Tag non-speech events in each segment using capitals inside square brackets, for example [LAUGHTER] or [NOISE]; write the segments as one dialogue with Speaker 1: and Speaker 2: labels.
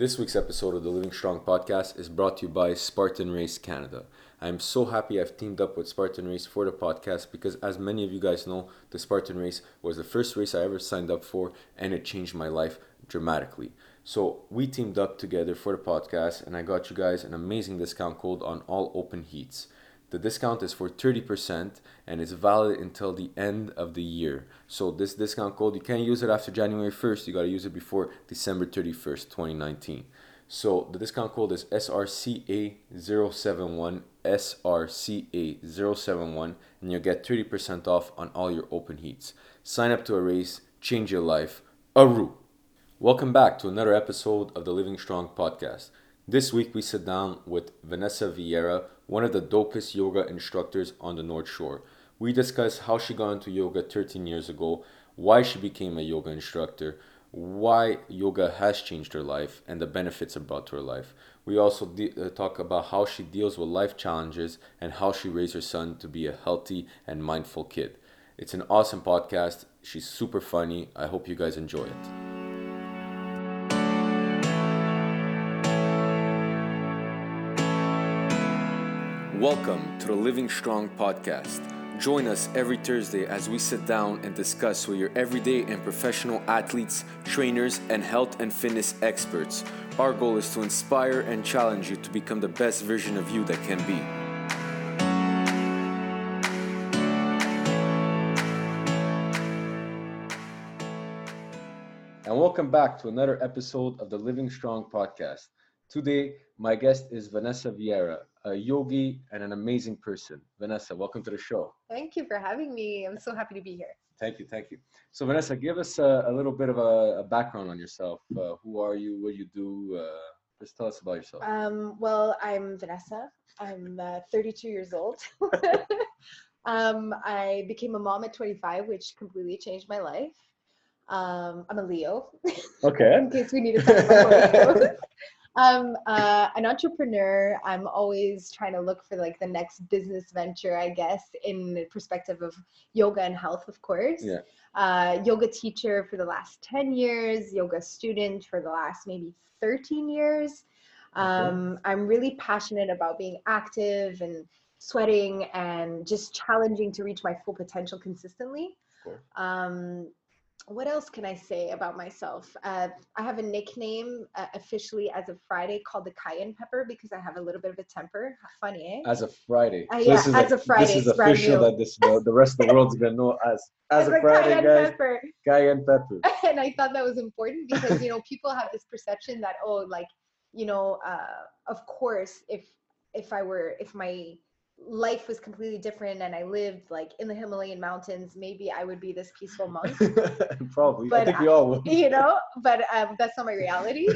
Speaker 1: This week's episode of the Living Strong podcast is brought to you by Spartan Race Canada. I'm so happy I've teamed up with Spartan Race for the podcast because, as many of you guys know, the Spartan Race was the first race I ever signed up for and it changed my life dramatically. So, we teamed up together for the podcast and I got you guys an amazing discount code on all open heats. The discount is for 30% and it's valid until the end of the year. So this discount code, you can't use it after January 1st. You got to use it before December 31st, 2019. So the discount code is SRCA071, SRCA071, and you'll get 30% off on all your open heats. Sign up to a race, change your life. Aroo! Welcome back to another episode of the Living Strong podcast. This week we sit down with Vanessa Vieira, one of the dopest yoga instructors on the North Shore. We discuss how she got into yoga 13 years ago, why she became a yoga instructor, why yoga has changed her life, and the benefits it brought to her life. We also de- uh, talk about how she deals with life challenges and how she raised her son to be a healthy and mindful kid. It's an awesome podcast. She's super funny. I hope you guys enjoy it. Welcome to the Living Strong podcast. Join us every Thursday as we sit down and discuss with your everyday and professional athletes, trainers, and health and fitness experts. Our goal is to inspire and challenge you to become the best version of you that can be. And welcome back to another episode of the Living Strong podcast. Today, my guest is Vanessa Vieira, a yogi and an amazing person. Vanessa, welcome to the show.
Speaker 2: Thank you for having me. I'm so happy to be here.
Speaker 1: Thank you, thank you. So, Vanessa, give us a, a little bit of a, a, background on yourself. Uh, who are you? What do you do? Uh, just tell us about yourself.
Speaker 2: Um, well, I'm Vanessa. I'm uh, 32 years old. [LAUGHS] um, I became a mom at 25, which completely changed my life. Um, I'm a Leo.
Speaker 1: Okay. [LAUGHS]
Speaker 2: In case we need to talk about Leo. [LAUGHS] I'm uh, an entrepreneur. I'm always trying to look for like the next business venture, I guess, in the perspective of yoga and health, of course.
Speaker 1: Yeah.
Speaker 2: Uh, yoga teacher for the last 10 years, yoga student for the last maybe 13 years. Um, okay. I'm really passionate about being active and sweating and just challenging to reach my full potential consistently. Um, what else can I say about myself? Uh, I have a nickname uh, officially as of Friday called the cayenne pepper because I have a little bit of a temper. Funny,
Speaker 1: eh? As of Friday.
Speaker 2: Uh, yeah,
Speaker 1: so
Speaker 2: as
Speaker 1: a,
Speaker 2: of Friday.
Speaker 1: This is official that this the, the rest of the world's gonna know as [LAUGHS] as, as a Friday, cayenne guys. Pepper. Cayenne pepper. [LAUGHS]
Speaker 2: and I thought that was important because you know people have this perception that oh like you know uh, of course if if I were if my life was completely different and I lived like in the Himalayan mountains, maybe I would be this peaceful [LAUGHS] monk.
Speaker 1: Probably. But I think we all would. [LAUGHS]
Speaker 2: You know, but um, that's not my reality.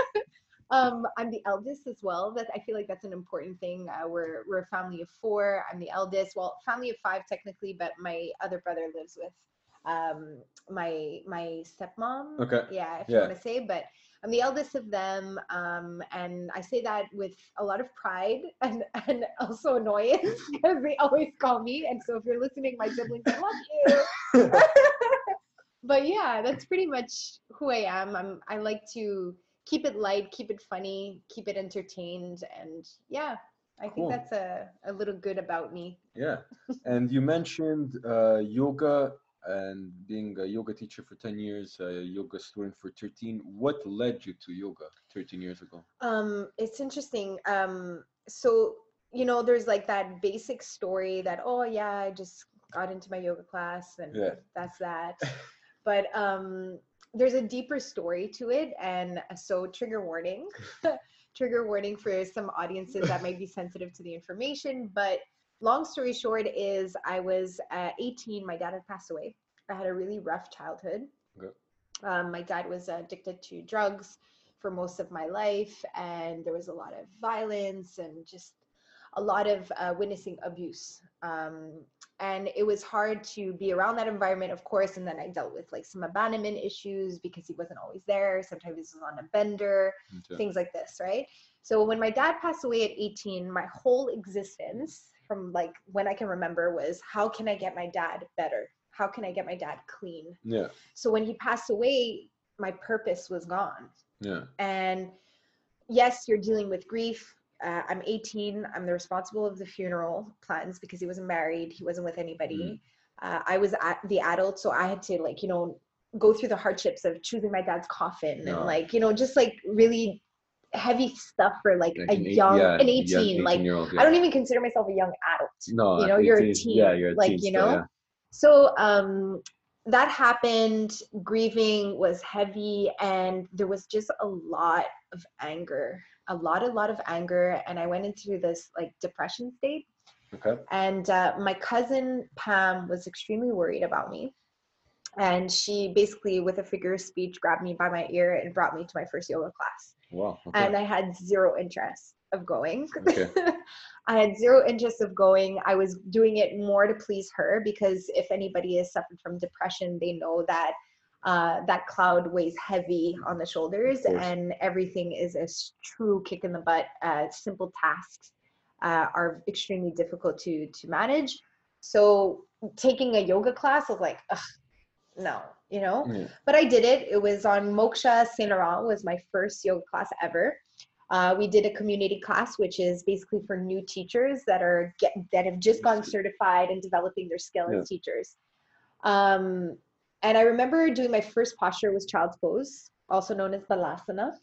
Speaker 2: [LAUGHS] um, I'm the eldest as well. That I feel like that's an important thing. Uh, we're we're a family of four. I'm the eldest. Well, family of five technically, but my other brother lives with um my my stepmom.
Speaker 1: Okay.
Speaker 2: Yeah, if
Speaker 1: yeah.
Speaker 2: you want to say, but I'm the eldest of them, um, and I say that with a lot of pride [LAUGHS] and, and also annoyance [LAUGHS] because they always call me. And so if you're listening, my siblings, I love you. but yeah, that's pretty much who I am. I'm I like to keep it light, keep it funny, keep it entertained, and yeah, I think that's a, a little good about me.
Speaker 1: Yeah. [LAUGHS] And you mentioned uh, yoga and being a yoga teacher for 10 years a yoga student for 13 what led you to yoga 13 years ago
Speaker 2: um it's interesting um so you know there's like that basic story that oh yeah i just got into my yoga class and
Speaker 1: yeah.
Speaker 2: that's that [LAUGHS] but um there's a deeper story to it and so trigger warning [LAUGHS] trigger warning for some audiences that might be sensitive to the information but long story short is I was uh, 18. My dad had passed away. I had a really rough childhood.
Speaker 1: Okay.
Speaker 2: Um, my dad was addicted to drugs for most of my life, and there was a lot of violence and just a lot of uh, witnessing abuse. Um, and it was hard to be around that environment, of course. And then I dealt with like some abandonment issues because he wasn't always there. Sometimes he was on a bender, okay. things like this, right? So when my dad passed away at 18, my whole existence from like when I can remember was how can I get my dad better? How can I get my dad clean?
Speaker 1: Yeah.
Speaker 2: So when he passed away, my purpose was gone.
Speaker 1: Yeah.
Speaker 2: And yes, you're dealing with grief. Uh, I'm 18. I'm the responsible of the funeral plans because he wasn't married. He wasn't with anybody. Uh, I was at the adult, so I had to like you know go through the hardships of choosing my dad's coffin
Speaker 1: No.
Speaker 2: and like you know just like really heavy stuff for like,
Speaker 1: Like
Speaker 2: a
Speaker 1: an eight-
Speaker 2: young
Speaker 1: yeah,
Speaker 2: an
Speaker 1: a young
Speaker 2: 18 like
Speaker 1: 18-year-old,
Speaker 2: I don't even consider myself a young adult.
Speaker 1: No,
Speaker 2: you know, you're a teen,
Speaker 1: Yeah, you're a
Speaker 2: like,
Speaker 1: teen
Speaker 2: you
Speaker 1: still,
Speaker 2: know?
Speaker 1: yeah.
Speaker 2: So um that happened, grieving was heavy and there was just a lot of anger. A lot, a lot of anger. And I went into this like depression state.
Speaker 1: Okay.
Speaker 2: And uh, my cousin Pam was extremely worried about me. And she basically, with a figure of speech, grabbed me by my ear and brought me to my first yoga class.
Speaker 1: Wow. Okay.
Speaker 2: And I had zero interest of going.
Speaker 1: Okay. [LAUGHS]
Speaker 2: I had zero interest of going. I was doing it more to please her because if anybody has suffered from depression, they know that uh, that cloud weighs heavy on the shoulders and everything is a true kick in the butt. Uh, simple tasks uh, are extremely difficult to to manage. So taking a yoga class was like, ugh, no, you know
Speaker 1: Yeah.
Speaker 2: but I did it. It was on Moksha Saint Laurent was my first yoga class ever. Uh, we did a community class, which is basically for new teachers that are get that have just gone certified and developing their skill
Speaker 1: Yeah.
Speaker 2: as teachers. Um, and I remember doing my first posture was child's pose, also known as balasana.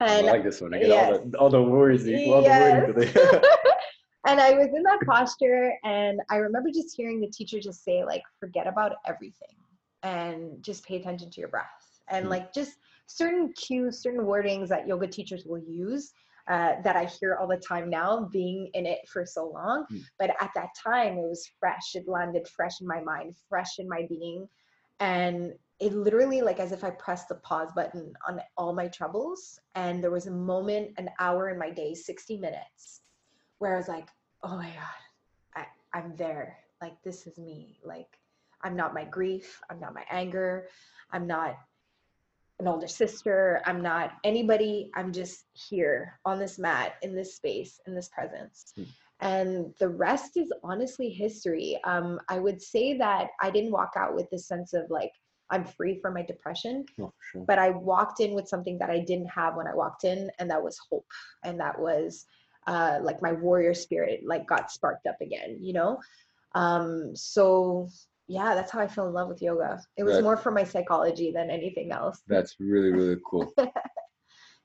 Speaker 2: And
Speaker 1: I like this one. I get
Speaker 2: yes.
Speaker 1: all the all the words. All
Speaker 2: Yes.
Speaker 1: wording [LAUGHS] today. [LAUGHS]
Speaker 2: and I was in that posture, and I remember just hearing the teacher just say, like, forget about everything and just pay attention to your breath. And
Speaker 1: Hmm.
Speaker 2: like just certain cues, certain wordings that yoga teachers will use uh, that I hear all the time now, being in it for so long.
Speaker 1: Hmm.
Speaker 2: But at that time, it was fresh. It landed fresh in my mind, fresh in my being. And it literally, like, as if I pressed the pause button on all my troubles. And there was a moment, an hour in my day, 60 minutes, where I was like, oh my God, I, I'm there. Like, this is me. Like, I'm not my grief. I'm not my anger. I'm not an older sister. I'm not anybody. I'm just here on this mat, in this space, in this presence.
Speaker 1: Hmm.
Speaker 2: And the rest is honestly history. Um, I would say that I didn't walk out with this sense of like, I'm free from my depression,
Speaker 1: oh, sure.
Speaker 2: but I walked in with something that I didn't have when I walked in, and that was hope. And that was uh, like my warrior spirit, like got sparked up again, you know? Um, so yeah, that's how I fell in love with yoga. It was
Speaker 1: Right.
Speaker 2: more for my psychology than anything else.
Speaker 1: That's really really cool. [LAUGHS]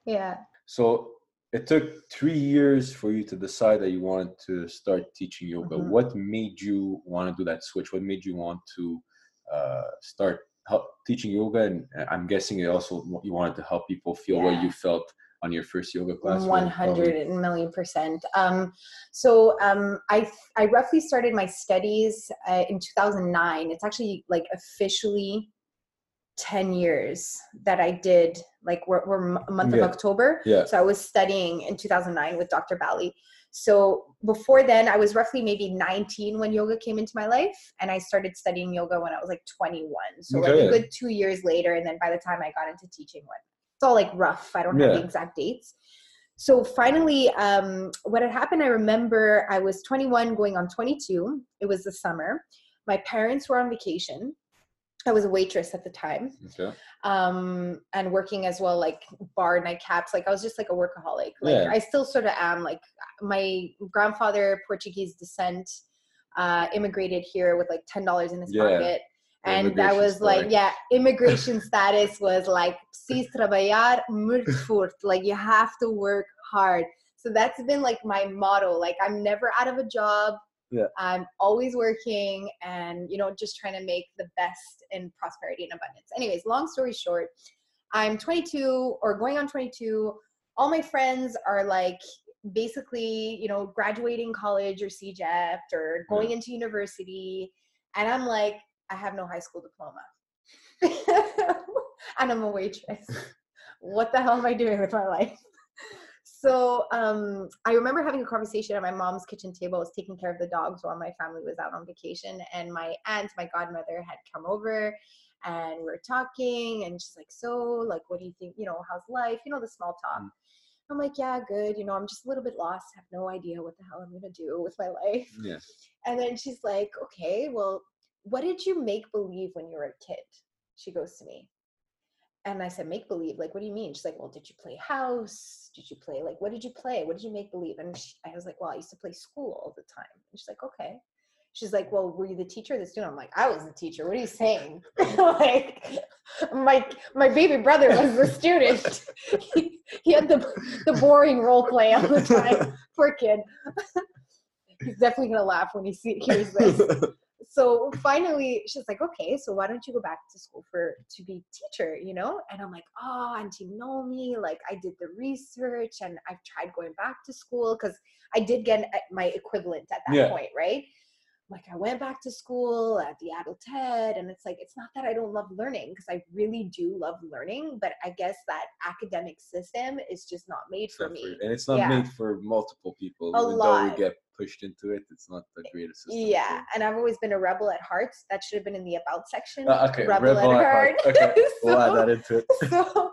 Speaker 2: Yeah.
Speaker 1: So it took three years for you to decide that you wanted to start teaching yoga.
Speaker 2: Mhm.
Speaker 1: What made you want to do that switch? What made you want to uh, start help, teaching yoga? And I'm guessing it also you wanted to help people feel what you felt on your first yoga class.
Speaker 2: One hundred million percent. Um, so um, I I roughly started my studies uh, in two thousand nine. It's actually like officially ten years that I did. Like we're, we're a month
Speaker 1: Yeah.
Speaker 2: of October.
Speaker 1: Yeah.
Speaker 2: So I was studying in two thousand nine with Dr. Bali. So before then, I was roughly maybe nineteen when yoga came into my life, and I started studying yoga when I was like twenty one. So like a good two years later, and then by the time I got into teaching, when it's all like rough. I don't have the exact dates. So finally, um, what had happened, I remember I was 21 going on 22. It was the summer. My parents were on vacation. I was a waitress at the time
Speaker 1: Okay.
Speaker 2: um, and working as well, like bar nightcaps. Like I was just like a workaholic. Like
Speaker 1: Yeah.
Speaker 2: I still sort of am. Like my grandfather, Portuguese descent, uh, immigrated here with like $10 in his
Speaker 1: Yeah.
Speaker 2: pocket. And that was like, yeah, [LAUGHS] immigration status was like, preciso trabalhar muito forte. Like you have to work hard. So that's been like my motto. Like I'm never out of a job.
Speaker 1: Yeah.
Speaker 2: I'm always working and, you know, just trying to make the best in prosperity and abundance. Anyways, long story short, I'm 22 or going on 22. All my friends are like basically, you know, graduating college or CEGEP or going into university. And I'm like, I have no high school diploma. [LAUGHS] and I'm a waitress. What the hell am I doing with my life? So um, I remember having a conversation at my mom's kitchen table. I was taking care of the dogs while my family was out on vacation, and my aunt, my godmother, had come over, and we were talking. And she's like, "So, like, what do you think? You know, how's life? You know, the small talk."
Speaker 1: Mm.
Speaker 2: I'm like, "Yeah, good. You know, I'm just a little bit lost. have no idea what the hell I'm gonna do with my life."
Speaker 1: Yeah.
Speaker 2: And then she's like, "Okay, well, what did you make believe when you were a kid?" She goes to me, and I said, make believe. Like, what do you mean? She's like, well, did you play house? Did you play like what did you play? What did you make believe? And she, I was like, well, I used to play school all the time. And she's like, okay. She's like, well, were you the teacher or the student? I'm like, I was the teacher. What are you saying? [LAUGHS] like, my my baby brother was the student. he, [LAUGHS] he had the the boring role play all the time. Poor kid. [LAUGHS] He's definitely gonna laugh when he see, hears this so finally she's like okay so why don't you go back to school for to be teacher you know and i'm like oh auntie me like i did the research and i've tried going back to school because i did get my equivalent at that yeah. point right like I went back to school at the adult TED, and it's like it's not that I don't love learning because I really do love learning, but I guess that academic system is just not made for me.
Speaker 1: and it's not yeah. made for multiple people.
Speaker 2: A
Speaker 1: Even
Speaker 2: lot.
Speaker 1: though we get pushed into it, it's not the greatest system.
Speaker 2: Yeah, and I've always been a rebel at heart. That should have been in the about section.
Speaker 1: Uh, okay, rebel, rebel, at, at heart. heart. Okay, so, [LAUGHS] we'll add that into it.
Speaker 2: so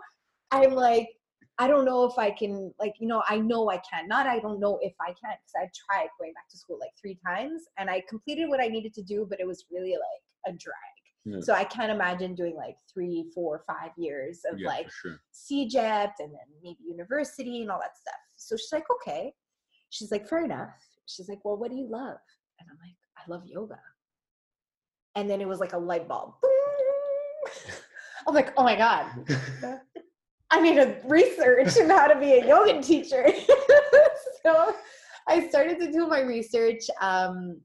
Speaker 2: I'm like, I don't know if I can, like, you know, I know I can. Not I don't know if I can, because I tried going back to school like three times and I completed what I needed to do, but it was really like a drag. Yeah. So I can't imagine doing like three, four, five years of yeah, like
Speaker 1: sure.
Speaker 2: CEGEP and then maybe university and all that stuff. So she's like, okay. She's like, fair enough. She's like, well, what do you love? And I'm like, I love yoga. And then it was like a light bulb. [LAUGHS] [LAUGHS] I'm like, oh my God. [LAUGHS] I need to research on how to be a yoga [LAUGHS] teacher. [LAUGHS] so I started to do my research. Um,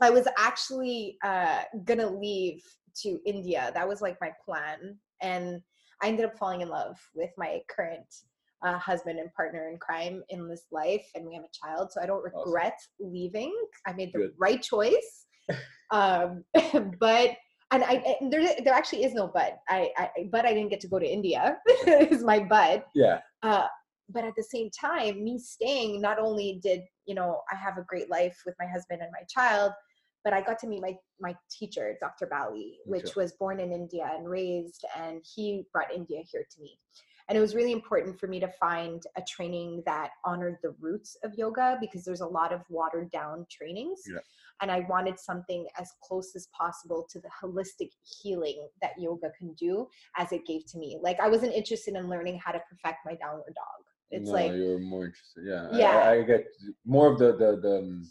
Speaker 2: I was actually uh, gonna leave to India. That was like my plan. And I ended up falling in love with my current uh, husband and partner in crime in this life. And we have a child. So I don't regret awesome. leaving. I made the Good. right choice. [LAUGHS] um, but and I and there there actually is no but. I, I but I didn't get to go to India [LAUGHS] is my but.
Speaker 1: Yeah.
Speaker 2: Uh, but at the same time, me staying not only did you know I have a great life with my husband and my child, but I got to meet my my teacher, Dr. Bali, which was born in India and raised, and he brought India here to me. And it was really important for me to find a training that honored the roots of yoga because there's a lot of watered down trainings. Yeah and I wanted something as close as possible to the holistic healing that yoga can do as it gave to me. Like I wasn't interested in learning how to perfect my downward dog. It's
Speaker 1: no,
Speaker 2: like
Speaker 1: you're more interested. Yeah,
Speaker 2: yeah.
Speaker 1: I, I get more of the the the, um,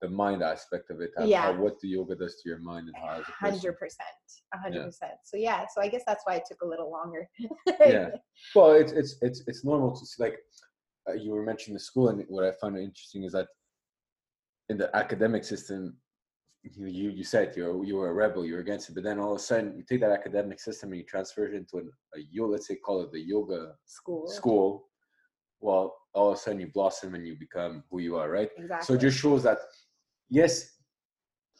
Speaker 1: the mind aspect of it. How,
Speaker 2: yeah.
Speaker 1: How, what the yoga does to your mind and how.
Speaker 2: Hundred percent, hundred percent. So yeah, so I guess that's why it took a little longer.
Speaker 1: yeah. [LAUGHS] Well, it's it's it's it's normal to see like. Uh, you were mentioning the school, and what I find interesting is that in the academic system, you you, you said you're you were a rebel, you're against it, but then all of a sudden you take that academic system and you transfer it into an, a yoga, let's say call it the yoga
Speaker 2: school.
Speaker 1: School. Well, all of a sudden you blossom and you become who you are, right?
Speaker 2: Exactly.
Speaker 1: So it just shows that yes,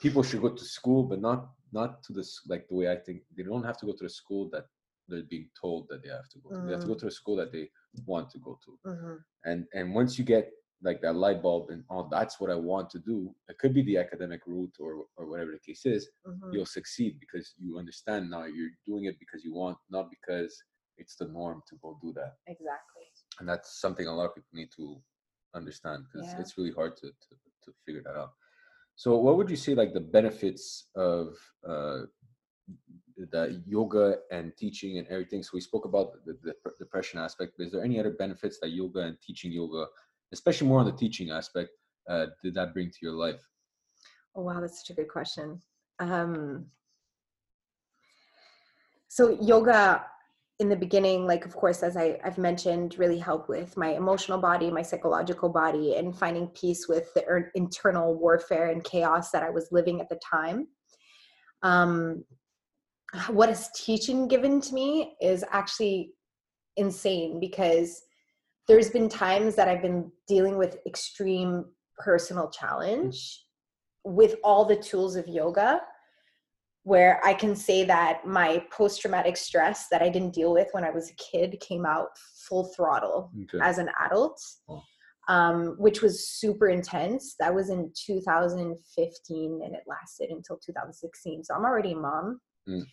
Speaker 1: people should go to school, but not not to this like the way I think they don't have to go to the school that they're being told that they have to go. Mm. They have to go mm. to a school that they want to go to.
Speaker 2: Mm-hmm.
Speaker 1: And and once you get like that light bulb and oh that's what i want to do it could be the academic route or or whatever the case is
Speaker 2: mm-hmm.
Speaker 1: you'll succeed because you understand now you're doing it because you want not because it's the norm to go do that
Speaker 2: exactly
Speaker 1: and that's something a lot of people need to understand because yeah. it's really hard to, to to figure that out so what would you say like the benefits of uh the yoga and teaching and everything so we spoke about the, the depression aspect but is there any other benefits that yoga and teaching yoga especially more on the teaching aspect, uh, did that bring to your life?
Speaker 2: Oh, wow, that's such a good question. Um, so, yoga in the beginning, like, of course, as I, I've mentioned, really helped with my emotional body, my psychological body, and finding peace with the er- internal warfare and chaos that I was living at the time. Um, what is teaching given to me is actually insane because there's been times that I've been dealing with extreme personal challenge with all the tools of yoga where I can say that my post traumatic stress that I didn't deal with when I was a kid came out full throttle okay. as an adult, oh. um, which was super intense. That was in 2015 and it lasted until 2016. So I'm already a mom. Mm.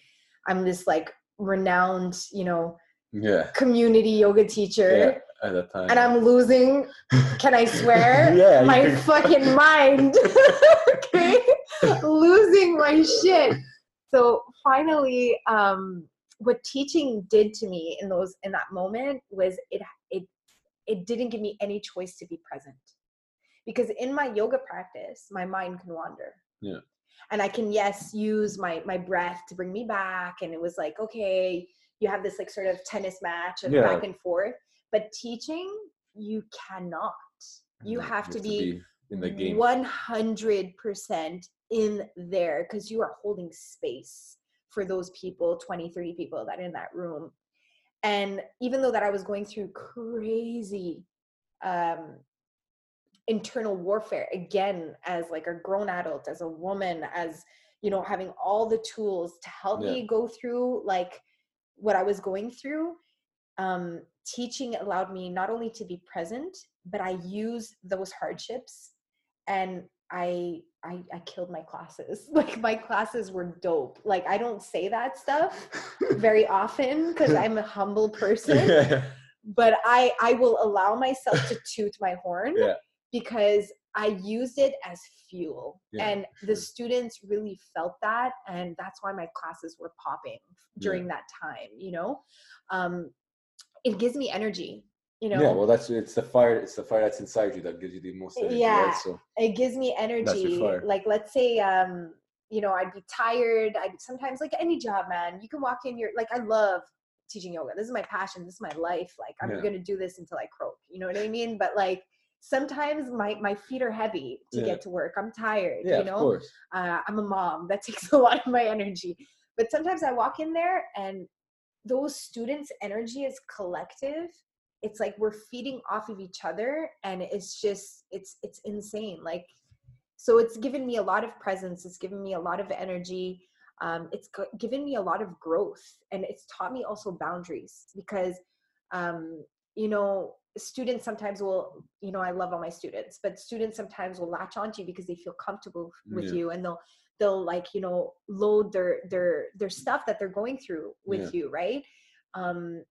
Speaker 2: I'm this like renowned, you know,
Speaker 1: yeah.
Speaker 2: community yoga teacher
Speaker 1: at that time.
Speaker 2: And I'm losing, can I swear? [LAUGHS]
Speaker 1: yeah.
Speaker 2: My fucking [LAUGHS] mind. [LAUGHS] okay? losing my shit. So finally, um, what teaching did to me in those in that moment was it it it didn't give me any choice to be present because in my yoga practice my mind can wander
Speaker 1: Yeah.
Speaker 2: and i can yes use my my breath to bring me back and it was like okay you have this like sort of tennis match of
Speaker 1: Yeah.
Speaker 2: back and forth but teaching you cannot you
Speaker 1: Yeah,
Speaker 2: have to be
Speaker 1: in the game.
Speaker 2: 100% in there because you are holding space for those people 20 30 people that are in that room and even though that i was going through crazy um internal warfare again as like a grown adult as a woman as you know having all the tools to help
Speaker 1: Yeah.
Speaker 2: me go through like what i was going through um teaching allowed me not only to be present but i used those hardships and I, I i killed my classes. [LAUGHS] Like my classes were dope. Like i don't say that stuff very [LAUGHS] often because [LAUGHS] i'm a humble person
Speaker 1: yeah.
Speaker 2: but i i will allow myself to toot my horn
Speaker 1: Yeah.
Speaker 2: because i used it as fuel
Speaker 1: Yeah,
Speaker 2: and the students really felt that and that's why my classes were popping during that time you know? Um it gives me energy you know
Speaker 1: Yeah, well, that's it's the fire. It's the fire that's inside you that gives you the most energy.
Speaker 2: Yeah.
Speaker 1: Right? So
Speaker 2: it gives me energy like let's say um you know i'd be tired i'd sometimes like any job man you can walk in your like i love teaching yoga this is my passion this is my life like i'm
Speaker 1: Yeah.
Speaker 2: gonna do this until i croak you know what i mean but like sometimes my my feet are heavy to
Speaker 1: Yeah.
Speaker 2: get to work i'm tired
Speaker 1: yeah,
Speaker 2: you
Speaker 1: of
Speaker 2: know
Speaker 1: course.
Speaker 2: uh, i'm a mom that [LAUGHS] takes a lot of my energy but sometimes i walk in there and those students energy is collective it's like we're feeding off of each other and it's just it's it's insane like so it's given me a lot of presence it's given me a lot of energy um, it's given me a lot of growth and it's taught me also boundaries because um, you know students sometimes will you know i love all my students but students sometimes will latch onto you because they feel comfortable with
Speaker 1: Yeah.
Speaker 2: you and they'll they'll like you know load their their their stuff that they're going through with you right um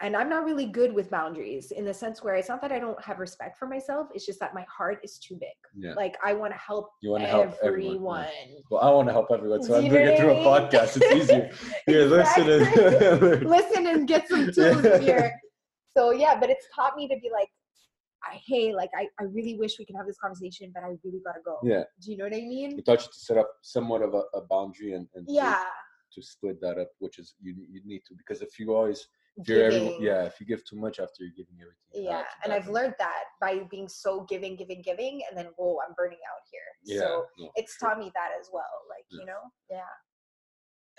Speaker 2: and i'm not really good with boundaries in the sense where it's not that i don't have respect for myself it's just that my heart is too big
Speaker 1: Yeah.
Speaker 2: like i want to help
Speaker 1: You want to help
Speaker 2: everyone,
Speaker 1: everyone. yeah. Well, I want to help everyone, so I'm doing it through a [LAUGHS] podcast. It's easier. Here, listen and [LAUGHS]
Speaker 2: listen and get some tools here [LAUGHS] so yeah but it's taught me to be like I, hey like I, I really wish we could have this conversation but i really gotta go
Speaker 1: Yeah.
Speaker 2: do you know what i mean
Speaker 1: It taught you to set up somewhat of a, a boundary and, and to-
Speaker 2: yeah
Speaker 1: to, split that up, which is you you need to because if you always if you're every, yeah if you give too much after you're giving everything
Speaker 2: yeah and i've learned that by being so giving giving giving and then whoa i'm burning out here.
Speaker 1: Yeah
Speaker 2: so
Speaker 1: no,
Speaker 2: it's
Speaker 1: sure.
Speaker 2: taught me that as well like
Speaker 1: Yeah.
Speaker 2: you know? Yeah.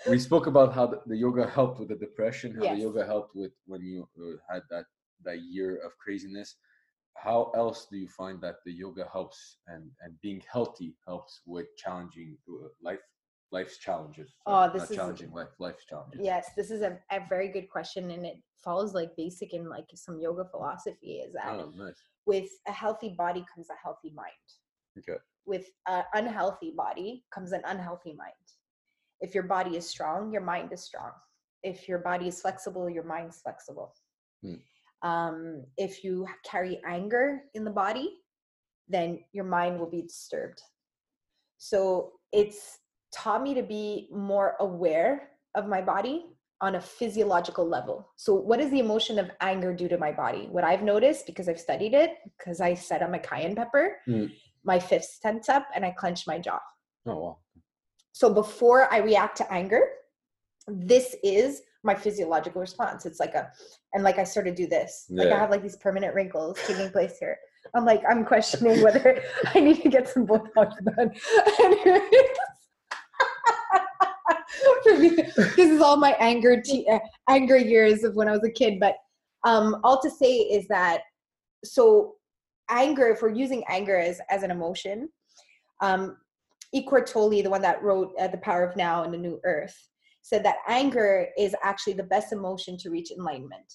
Speaker 1: We spoke about how the, the yoga helped with the depression how
Speaker 2: Yes.
Speaker 1: the yoga helped with when you uh, had that that year of craziness. How else do you find that the yoga helps and and being healthy helps with challenging uh, life life's challenges
Speaker 2: Oh, this is-
Speaker 1: challenging life life's challenges.
Speaker 2: Yes this is a, a very good question and it follows like basic in like some yoga philosophy is that
Speaker 1: oh nice.
Speaker 2: with a healthy body comes a healthy mind.
Speaker 1: Okay.
Speaker 2: With an unhealthy body comes an unhealthy mind. If your body is strong your mind is strong. If your body is flexible your mind's flexible.
Speaker 1: Hmm.
Speaker 2: um, if you carry anger in the body then your mind will be disturbed. So it's taught me to be more aware of my body on a physiological level. So, what does the emotion of anger do to my body? What I've noticed because I've studied it, because I said I'm a cayenne pepper,
Speaker 1: Mm.
Speaker 2: my fists tense up and I clench my jaw.
Speaker 1: oh wow
Speaker 2: So, before I react to anger, this is my physiological response. It's like a, and like I sort of do this. Like I have like these permanent wrinkles taking place here. I'm like, I'm questioning whether [LAUGHS] I need to get some Botox done. [LAUGHS] [LAUGHS] this is all my anger, te- uh, anger years of when I was a kid. But um, all to say is that so anger, if we're using anger as as an emotion, um, Eckhart Tolle, the one that wrote uh, The Power of Now and the New Earth, said that anger is actually the best emotion to reach enlightenment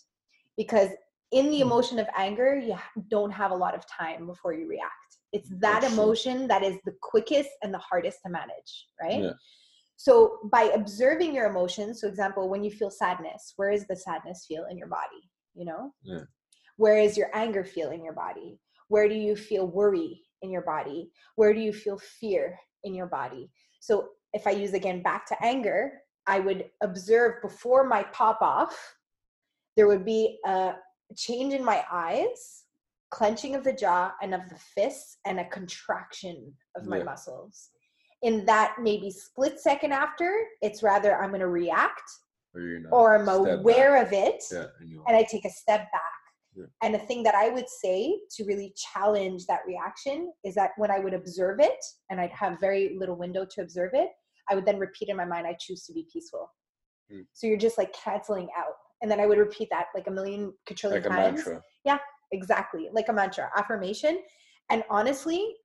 Speaker 2: because in the
Speaker 1: Hmm.
Speaker 2: emotion of anger, you don't have a lot of time before you react. It's that
Speaker 1: That's true.
Speaker 2: emotion that is the quickest and the hardest to manage, right?
Speaker 1: Yeah.
Speaker 2: So by observing your emotions, so example, when you feel sadness, where is the sadness feel in your body? You know?
Speaker 1: Yeah.
Speaker 2: Where is your anger feel in your body? Where do you feel worry in your body? Where do you feel fear in your body? So if I use again back to anger, I would observe before my pop off, there would be a change in my eyes, clenching of the jaw and of the fists, and a contraction of my
Speaker 1: Yeah.
Speaker 2: muscles. In that maybe split second after, it's rather I'm going to react
Speaker 1: Or,
Speaker 2: or I'm aware
Speaker 1: back.
Speaker 2: of it
Speaker 1: Yeah, and
Speaker 2: and I take a step back.
Speaker 1: Yeah.
Speaker 2: And the thing that I would say to really challenge that reaction is that when I would observe it and I'd have very little window to observe it, I would then repeat in my mind, I choose to be peaceful.
Speaker 1: Hmm.
Speaker 2: So you're just like canceling out. And then I would repeat that like a million quadrillion
Speaker 1: like
Speaker 2: times.
Speaker 1: yeah
Speaker 2: Exactly. Like a mantra, affirmation. And honestly,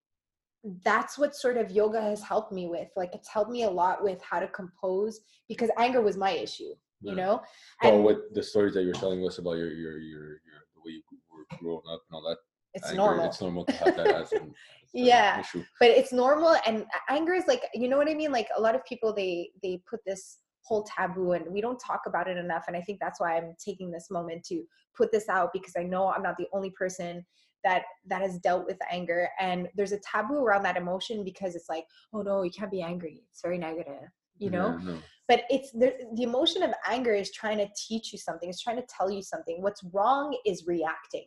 Speaker 2: that's what sort of yoga has helped me with. Like it's helped me a lot with how to compose because anger was my issue,
Speaker 1: Yeah.
Speaker 2: you know?
Speaker 1: Well,
Speaker 2: And
Speaker 1: with the stories that you're telling us about your your your, your the way you were growing up and all that,
Speaker 2: it's
Speaker 1: anger,
Speaker 2: normal.
Speaker 1: It's normal to have that as an, [LAUGHS] as
Speaker 2: Yeah.
Speaker 1: issue.
Speaker 2: but it's normal and anger is like you know what i mean like a lot of people they they put this whole taboo and we don't talk about it enough and i think that's why i'm taking this moment to put this out because i know i'm not the only person that that has dealt with anger and there's a taboo around that emotion because it's like oh no you can't be angry. It's very negative you know?
Speaker 1: Yeah, no.
Speaker 2: but it's the, the emotion of anger is trying to teach you something. It's trying to tell you something. What's wrong is reacting.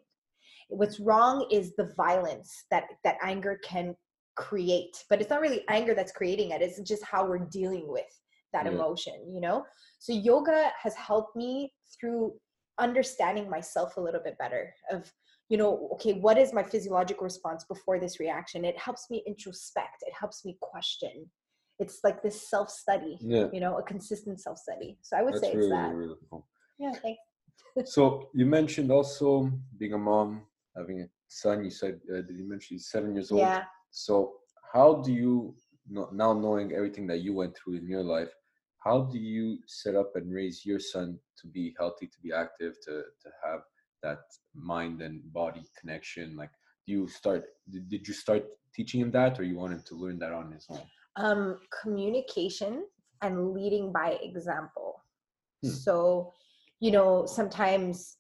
Speaker 2: What's wrong is the violence that that anger can create. But it's not really anger that's creating it. It's just how we're dealing with that
Speaker 1: Yeah.
Speaker 2: emotion you know? So yoga has helped me through understanding myself a little bit better of you know okay what is my physiological response before this reaction it helps me introspect it helps me question it's like this self study
Speaker 1: Yeah,
Speaker 2: you know a consistent self study so i would
Speaker 1: that's
Speaker 2: say
Speaker 1: really
Speaker 2: it's that
Speaker 1: really cool.
Speaker 2: yeah thanks [LAUGHS]
Speaker 1: So you mentioned also being a mom, having a son. You said uh, did you mention he's seven years old?
Speaker 2: yeah
Speaker 1: So how do you now knowing everything that you went through in your life? How do you set up and raise your son to be healthy, to be active, to to have that mind and body connection? Like, do you start? Did, did you start teaching him that, or you want him to learn that on his own?
Speaker 2: um communication and leading by example
Speaker 1: Hmm.
Speaker 2: so you know sometimes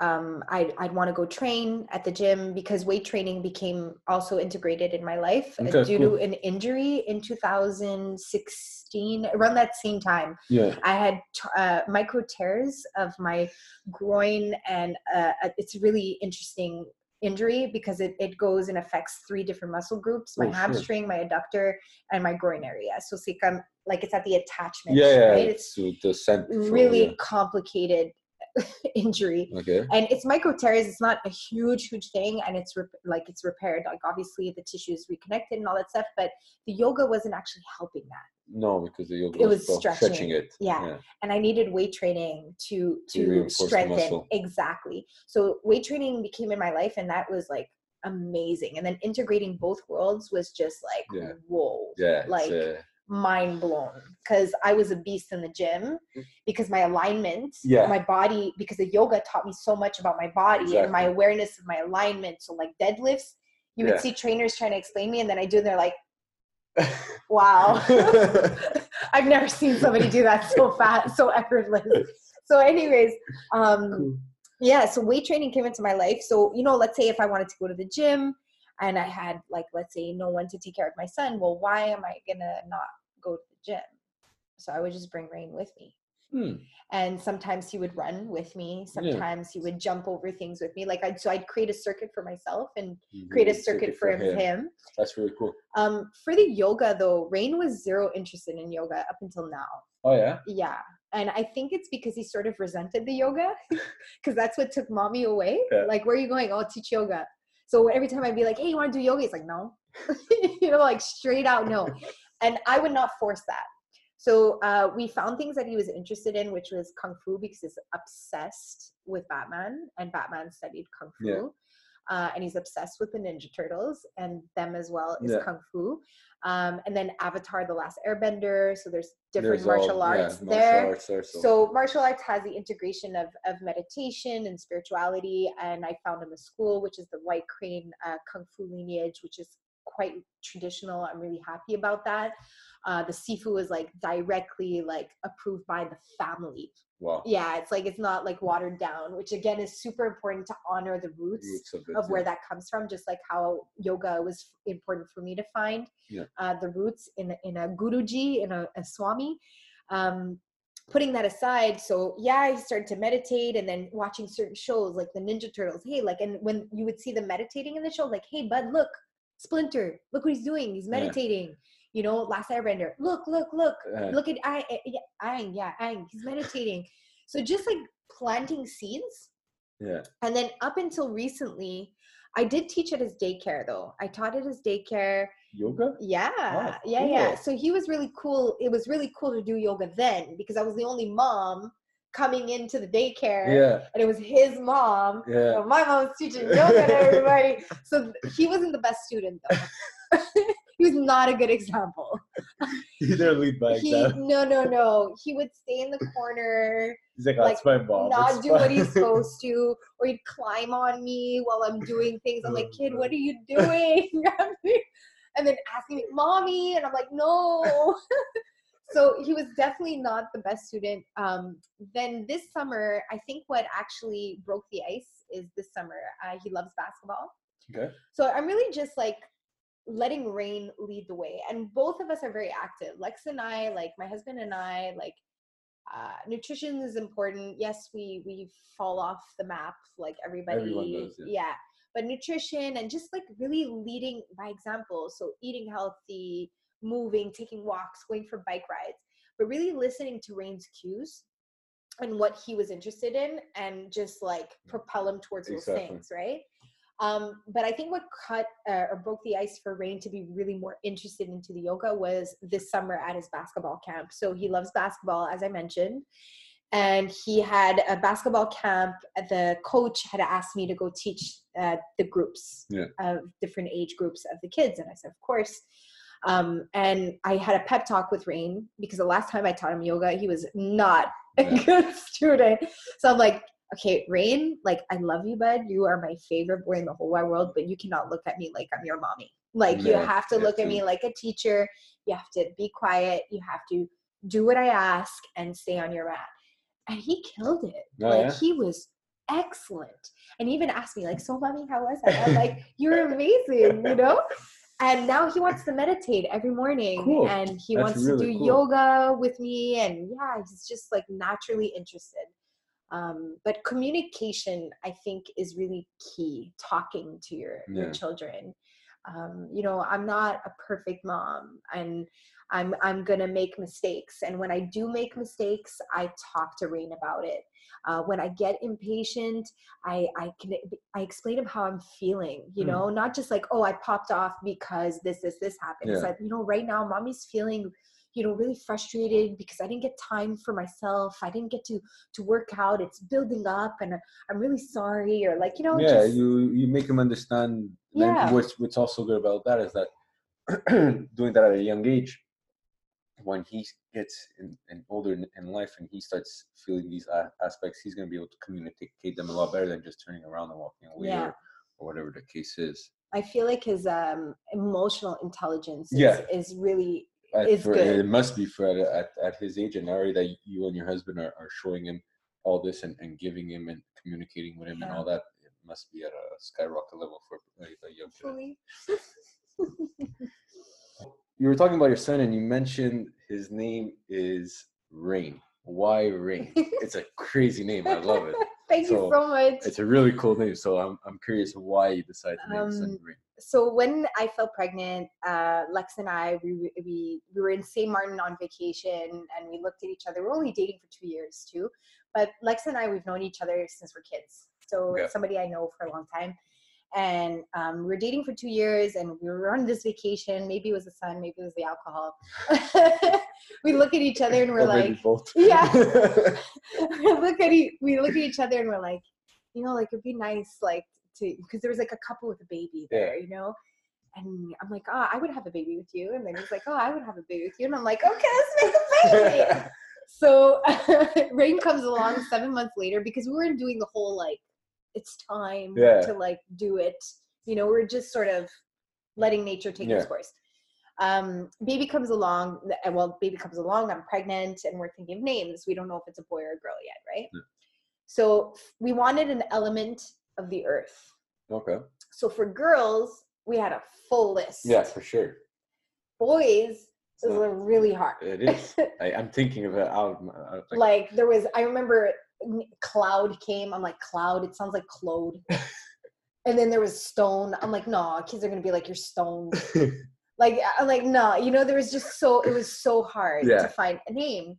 Speaker 2: um i'd, I'd want to go train at the gym because weight training became also integrated in my life uh,
Speaker 1: Okay,
Speaker 2: due
Speaker 1: cool.
Speaker 2: to an injury in 2016 around that same time
Speaker 1: Yeah.
Speaker 2: I had t- uh, micro tears of my groin, and uh, uh, it's a really interesting injury because it, it goes and affects three different muscle groups my
Speaker 1: Oh, shit.
Speaker 2: hamstring, my adductor, and my groin area. So it's like, like it's at the attachment,
Speaker 1: Yeah, yeah.
Speaker 2: right? It's
Speaker 1: the scent. from-
Speaker 2: really complicated [LAUGHS] injury.
Speaker 1: Okay.
Speaker 2: and it's micro tears it's not a huge huge thing and it's rep- like it's repaired like obviously the tissue is reconnected and all that stuff but the yoga wasn't actually helping that
Speaker 1: No, because the yoga
Speaker 2: It was
Speaker 1: still
Speaker 2: stretching.
Speaker 1: it.
Speaker 2: Yeah. and I needed weight training to
Speaker 1: To
Speaker 2: to strengthen exactly. So weight training became in my life, and that was like amazing. And then integrating both worlds was just like
Speaker 1: Yeah.
Speaker 2: whoa,
Speaker 1: Yeah. it's,
Speaker 2: like
Speaker 1: uh,
Speaker 2: mind blown. Because I was a beast in the gym because my alignment,
Speaker 1: Mm. Yeah.
Speaker 2: my body, because the yoga taught me so much about my body and my awareness of my alignment. So like deadlifts, you would see trainers trying to explain me, and then I do, and they're like, [LAUGHS] wow. [LAUGHS] [LAUGHS] I've never seen somebody do that so fast, so effortless. So, anyways, um, yeah. So weight training came into my life. So you know, let's say if I wanted to go to the gym, and I had like, let's say, no one to take care of my son. Well, why am I gonna not go to the gym? So I would just bring Rain with me.
Speaker 1: Hmm.
Speaker 2: And sometimes he would run with me. Sometimes he would jump over things with me. Like I'd so I'd create a circuit for myself and
Speaker 1: You
Speaker 2: create a
Speaker 1: did
Speaker 2: circuit for him. him.
Speaker 1: That's really cool.
Speaker 2: um, for the yoga though, Rain was zero interested in yoga up until now.
Speaker 1: Oh yeah.
Speaker 2: Yeah. And I think it's because he sort of resented the yoga [LAUGHS] because that's what took mommy away.
Speaker 1: Yeah.
Speaker 2: Like, where are you going? Oh, I'll teach yoga. So every time I'd be like, hey, you want to do yoga? He's like, no. [LAUGHS] you know, like straight out no. And I would not force that. So uh, we found things that he was interested in, which was kung fu because he's obsessed with Batman, and Batman studied kung fu.
Speaker 1: Yeah.
Speaker 2: Uh, and he's obsessed with the Ninja Turtles, and them as well is
Speaker 1: Yeah.
Speaker 2: kung fu. Um, and then Avatar: The Last Airbender. So there's different
Speaker 1: There's
Speaker 2: martial
Speaker 1: all- yeah,
Speaker 2: arts
Speaker 1: martial
Speaker 2: there.
Speaker 1: arts there, so,
Speaker 2: So martial arts has the integration of, of meditation and spirituality. And I found him a school, which is the White Crane uh, Kung Fu lineage, which is quite traditional. I'm really happy about that. Uh, the Sifu is like directly like approved by the family.
Speaker 1: wow.
Speaker 2: Yeah, it's like it's not like watered down, which again is super important to honor the roots
Speaker 1: Roots of, it,
Speaker 2: of where
Speaker 1: yeah.
Speaker 2: that comes from just like how yoga was important for me to find
Speaker 1: Yeah.
Speaker 2: uh, the roots in a- in a guruji in a, a swami um, putting that aside, so yeah, I started to meditate and then watching certain shows like the Ninja Turtles. Hey, like, and when you would see them meditating in the show, like, hey, bud, look, Splinter, look what he's doing. He's
Speaker 1: Yeah.
Speaker 2: meditating. You know, Last Airbender. Look, look, look,
Speaker 1: Uh,
Speaker 2: look at I, yeah, Aang, yeah, Aang. He's meditating. So just like planting seeds,
Speaker 1: yeah.
Speaker 2: and then up until recently, I did teach at his daycare though. I taught at his daycare.
Speaker 1: Yoga?
Speaker 2: Yeah, yeah, yeah. So he was really cool. It was really cool to do yoga then because I was the only mom coming into the daycare,
Speaker 1: Yeah.
Speaker 2: and it was his mom.
Speaker 1: Yeah.
Speaker 2: So my mom's teaching yoga to everybody. [LAUGHS] So he wasn't the best student though. [LAUGHS] he was not a good example. [LAUGHS]
Speaker 1: You didn't lead by
Speaker 2: He
Speaker 1: example.
Speaker 2: no no no. He would stay in the corner
Speaker 1: He's like, oh,
Speaker 2: like,
Speaker 1: that's my mom.
Speaker 2: not
Speaker 1: it's
Speaker 2: do what he's supposed to, or he'd climb on me while I'm doing things. I'm like,
Speaker 1: Oh,
Speaker 2: kid, what are you doing? and then asking me, mommy, and I'm like, no. So he was definitely not the best student. Um, then this summer, I think what actually broke the ice is this summer. Uh, he loves basketball.
Speaker 1: Okay.
Speaker 2: So I'm really just like letting Rain lead the way. And both of us are very active. Lex and I, like my husband and I, like uh, nutrition is important. Yes, we we fall off the map like everybody.
Speaker 1: Does,
Speaker 2: yeah. But nutrition and just like really leading by example. So eating healthy, moving, taking walks, going for bike rides, but really listening to Rain's cues and what he was interested in and just like propel him towards those things, right? Um, but I think what cut uh, or broke the ice for Rain to be really more interested into the yoga was this summer at his basketball camp. So he loves basketball, as I mentioned, and he had a basketball camp. The coach had asked me to go teach uh, the groups
Speaker 1: Yeah.
Speaker 2: of different age groups of the kids, and I said, of course. Um, and I had a pep talk with Rain because the last time I taught him yoga, he was not a
Speaker 1: Yeah.
Speaker 2: good [LAUGHS] student. So I'm like, okay, Rain, like I love you, bud. You are my favorite boy in the whole wide world, but you cannot look at me like I'm your mommy. Like you have to look at me like a teacher. You have to be quiet. You have to do what I ask and stay on your mat. And he killed it.
Speaker 1: Oh,
Speaker 2: like
Speaker 1: yeah?
Speaker 2: he was excellent. And he even asked me, like, so mommy, how was that? I'm like, you're amazing, you know? And now he wants to meditate every morning
Speaker 1: Cool.
Speaker 2: and he
Speaker 1: That's
Speaker 2: wants
Speaker 1: really
Speaker 2: to do
Speaker 1: cool.
Speaker 2: yoga with me. And yeah, he's just like naturally interested. Um, but communication, I think, is really key. Talking to your,
Speaker 1: Yeah.
Speaker 2: your children. Um, you know, I'm not a perfect mom, and I'm I'm gonna make mistakes. And when I do make mistakes, I talk to Rain about it. Uh, when I get impatient, I I can I explain him how I'm feeling. You
Speaker 1: Mm.
Speaker 2: know, not just like oh I popped off because this this this happened. It's like you know right now, mommy's feeling you know really frustrated because i didn't get time for myself i didn't get to to work out it's building up and i'm really sorry or like you know
Speaker 1: yeah,
Speaker 2: just,
Speaker 1: you you make him understand.
Speaker 2: Yeah.
Speaker 1: What's what's also good about that is that [CLEARS THROAT] doing that at a young age, when he gets in, in older in, in life and he starts feeling these a- aspects, he's going to be able to communicate them a lot better than just turning around and walking away
Speaker 2: Yeah.
Speaker 1: or, or whatever the case is.
Speaker 2: i feel like his um emotional intelligence is,
Speaker 1: Yeah.
Speaker 2: is really
Speaker 1: At- for-. It must be for at, at, at his age and now that you and your husband are, are showing him all this and, and giving him and communicating with him and all that. It must be at a skyrocket level for a, a young kid. [LAUGHS] You were talking about your son and you mentioned his name is Rain. Why Rain? [LAUGHS] it's a crazy name. I love it. [LAUGHS]
Speaker 2: thank
Speaker 1: So,
Speaker 2: you so much
Speaker 1: It's a really cool name. So I'm, I'm curious why you decided to name your son
Speaker 2: Um,
Speaker 1: Rain.
Speaker 2: So when I fell pregnant, uh, Lex and I we, we- we we were in St. Martin on vacation, and we looked at each other. We are only dating for two years too, but Lex and I we've known each other since we're kids. So
Speaker 1: Yeah.
Speaker 2: somebody I know for a long time, and um, we were dating for two years, and we were on this vacation. Maybe it was the sun, maybe it was the alcohol. [LAUGHS] we look at each other and we're like, [LAUGHS] yeah. [LAUGHS] we look at e- we look at each other and we're like, you know, like it'd be nice, like to because there was like a couple with a baby there, you know. And I'm like, oh, I would have a baby with you. And then he's like, oh, I would have a baby with you. And I'm like, okay, let's make a baby. [LAUGHS] so [LAUGHS] Rain comes along seven months later because we weren't doing the whole like, it's time
Speaker 1: Yeah.
Speaker 2: to like do it. You know, we're just sort of letting nature take its course. Um, baby comes along. uh, Well, baby comes along. I'm pregnant, and we're thinking of names. We don't know if it's a boy or a girl yet, right?
Speaker 1: Yeah.
Speaker 2: So we wanted an element of the earth.
Speaker 1: okay.
Speaker 2: So for girls, we had a full list.
Speaker 1: Yeah, for sure.
Speaker 2: Boys,
Speaker 1: So-
Speaker 2: uh, really hard. [LAUGHS]
Speaker 1: It is. I, I'm thinking of it out. out like,
Speaker 2: like there was i remember cloud came i'm like cloud it sounds like claude [LAUGHS] and then there was stone i'm like no kids are gonna be like you're stoned [LAUGHS] like i'm like no you know there was just so it was so hard
Speaker 1: Yeah.
Speaker 2: to find a name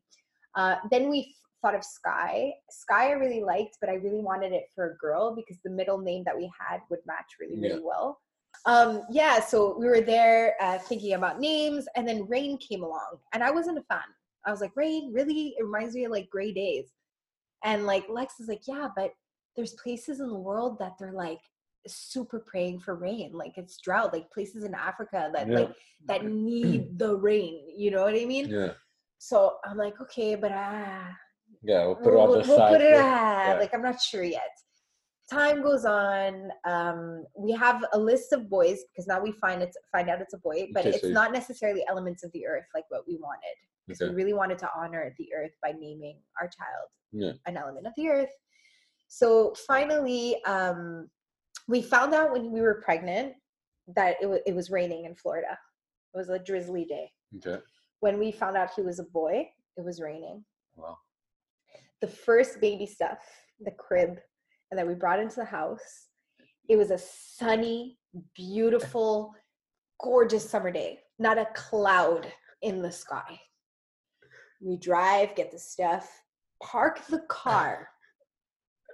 Speaker 2: uh, then we thought of sky sky i really liked but i really wanted it for a girl because the middle name that we had would match really really
Speaker 1: Yeah.
Speaker 2: well um yeah so we were there uh, thinking about names and then rain came along and i wasn't a fan i was like rain really it reminds me of like gray days and like lex is like yeah but there's places in the world that they're like super praying for rain like it's drought like places in africa that
Speaker 1: Yeah.
Speaker 2: like that need the rain you know what i mean
Speaker 1: yeah.
Speaker 2: so i'm like okay but ah
Speaker 1: Yeah. We'll put it
Speaker 2: we'll,
Speaker 1: on the
Speaker 2: we'll- we'll
Speaker 1: side.
Speaker 2: put it
Speaker 1: yeah.
Speaker 2: ah,
Speaker 1: Yeah.
Speaker 2: like i'm not sure yet time goes on um we have a list of boys because now we find it's find out it's a boy but
Speaker 1: Okay,
Speaker 2: it's
Speaker 1: so
Speaker 2: not necessarily elements of the earth like what we wanted because
Speaker 1: Okay.
Speaker 2: we really wanted to honor the earth by naming our child
Speaker 1: Yeah.
Speaker 2: an element of the earth so finally um we found out when we were pregnant that it, wa- it was raining in florida it was a drizzly day
Speaker 1: Okay.
Speaker 2: when we found out he was a boy it was raining
Speaker 1: Wow.
Speaker 2: The first baby stuff, the crib, and that we brought into the house. It was a sunny, beautiful, gorgeous summer day, not a cloud in the sky. We drive, get the stuff, park the car.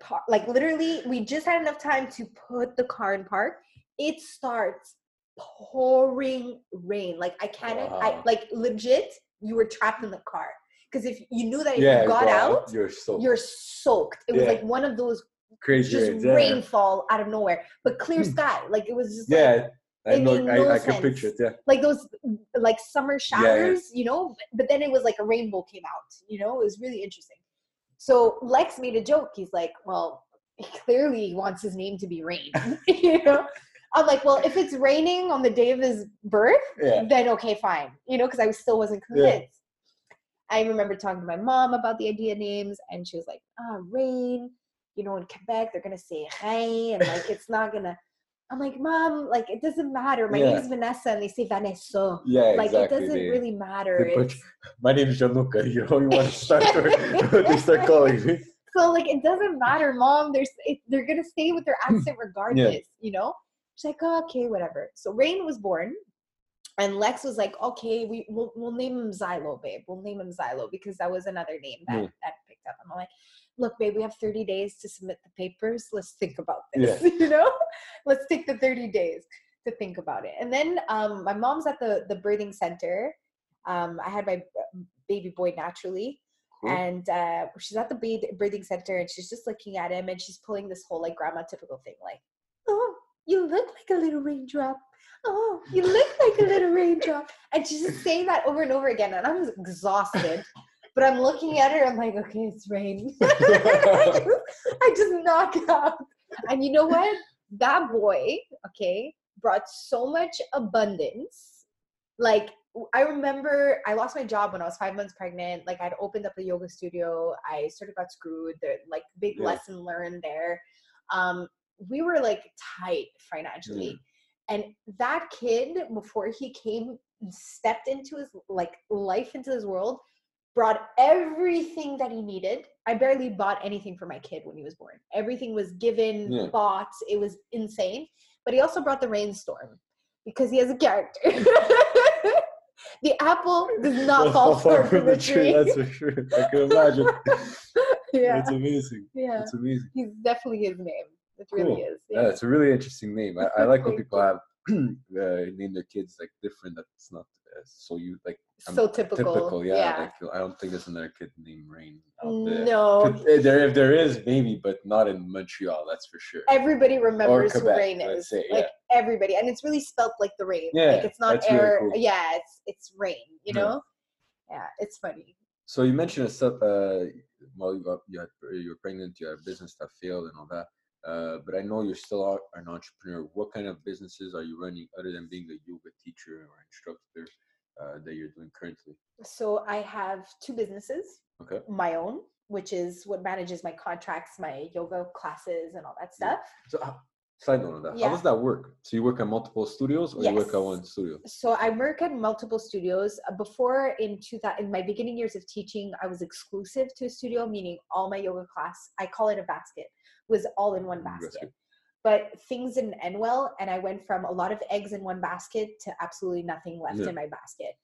Speaker 2: Par- like literally, we just had enough time to put the car in park. It starts pouring rain. Like I can't, I like legit. You were trapped in the car because if you knew that if
Speaker 1: Yeah.
Speaker 2: you got
Speaker 1: go
Speaker 2: out,
Speaker 1: You're so
Speaker 2: you're soaked. It was like one of those
Speaker 1: crazy.
Speaker 2: just
Speaker 1: rains, yeah.
Speaker 2: rainfall out of nowhere, but clear hmm. sky. Like it was just like,
Speaker 1: Yeah. I know.
Speaker 2: made
Speaker 1: I,
Speaker 2: no
Speaker 1: I can picture it. Yeah.
Speaker 2: like those like summer
Speaker 1: yeah.
Speaker 2: showers, you know. But, then it was like a rainbow came out. You know, it was really interesting. So Lex made a joke. He's like, "Well, he clearly wants his name to be Rain." [LAUGHS] you know. I'm like, well, if it's raining on the day of his birth,
Speaker 1: Yeah.
Speaker 2: then okay, fine. You know, because I still wasn't
Speaker 1: Yeah.
Speaker 2: convinced. I remember talking to my mom about the idea names, and she was like, "Ah, rain." You know, in Quebec, they're gonna say rain, and like it's not gonna. I'm like, mom, like it doesn't matter. My
Speaker 1: Yeah.
Speaker 2: name's Vanessa, and they say Vanessa.
Speaker 1: Yeah.
Speaker 2: Like
Speaker 1: exactly.
Speaker 2: it doesn't
Speaker 1: They-
Speaker 2: really matter.
Speaker 1: put- [LAUGHS] My name is Januka. [LAUGHS] You know, you want to start. [LAUGHS] they start calling me.
Speaker 2: so like it doesn't matter, mom. There's it, they're gonna stay with their accent regardless. You know. She's like, oh, okay, whatever. So Rain was born, and Lex was like, okay, we we'll, we'll name him Xylo, babe. We'll name him Xylo because that was another name that
Speaker 1: Yeah.
Speaker 2: that picked up. I'm like, look, babe, we have 30 days to submit the papers. Let's think about this.
Speaker 1: Yeah. [LAUGHS]
Speaker 2: you know, let's take the 30 days to think about it. And then um, my mom's at the the birthing center. Um, I had my baby boy naturally.
Speaker 1: Cool.
Speaker 2: And uh, she's at the birthing center and she's just looking at him and she's pulling this whole like grandma typical thing like, oh, you look like a little raindrop. Oh, you look like a little raindrop. And she's just saying that over and over again. And I'm exhausted. But I'm looking at her, I'm like, okay, it's rain. I, [LAUGHS] just, I just knock out. And you know what? That boy, okay, brought so much abundance. Like, I remember I lost my job when I was five months pregnant. Like, I'd opened up a yoga studio. I sort of got screwed. There, like, big
Speaker 1: Yeah.
Speaker 2: lesson learned there. Um, we were like tight financially. And that kid, before he came, stepped into his like life into his world, brought everything that he needed. I barely bought anything for my kid when he was born. Everything was given,
Speaker 1: Yeah.
Speaker 2: bought. It was insane. But he also brought the rainstorm because he has a character. [LAUGHS] the apple does not fall [LAUGHS] far from the tree.
Speaker 1: That's for sure. I can imagine. [LAUGHS]
Speaker 2: yeah,
Speaker 1: That's amazing.
Speaker 2: yeah.
Speaker 1: That's amazing.
Speaker 2: He's definitely his name. It really
Speaker 1: Cool.
Speaker 2: is.
Speaker 1: Yeah,
Speaker 2: Yeah.
Speaker 1: it's a really interesting name. I, I like when people have [CLEARS THROAT] uh, name their kids like different. That's not uh, so you like I'm
Speaker 2: so typical.
Speaker 1: typical. Yeah,
Speaker 2: yeah.
Speaker 1: Like, I don't think there's another kid named Rain out there.
Speaker 2: No,
Speaker 1: Could- eh, there if there is maybe, but not in Montreal. That's for sure.
Speaker 2: everybody remembers who rain is.
Speaker 1: say,
Speaker 2: like everybody, and it's really spelt like the rain.
Speaker 1: Yeah,
Speaker 2: like it's not
Speaker 1: that's really
Speaker 2: air.
Speaker 1: cool.
Speaker 2: Yeah, it's it's rain. You know. Yeah, it's funny.
Speaker 1: So you mentioned a stuff. Uh, well, you got you, had, you were pregnant. You had a business that failed and all that. Uh, but I know you're still are an entrepreneur. What kind of businesses are you running other than being a yoga teacher or instructor uh, that you're doing currently?
Speaker 2: So I have two businesses.
Speaker 1: Okay.
Speaker 2: My own, which is what manages my contracts, my yoga classes, and all that
Speaker 1: Yeah.
Speaker 2: stuff.
Speaker 1: So how, Side note on that.
Speaker 2: Yeah.
Speaker 1: How does that work? So you work at multiple studios, or you work at one studio?
Speaker 2: so I work at multiple studios. Uh, Before in two thousand, in my beginning years of teaching, I was exclusive to a studio, meaning all my yoga class, I call it a basket, was all in one
Speaker 1: Mm,
Speaker 2: basket.
Speaker 1: basket.
Speaker 2: But things didn't end well, and I went from a lot of eggs in one basket to absolutely nothing left
Speaker 1: Yeah.
Speaker 2: in my basket.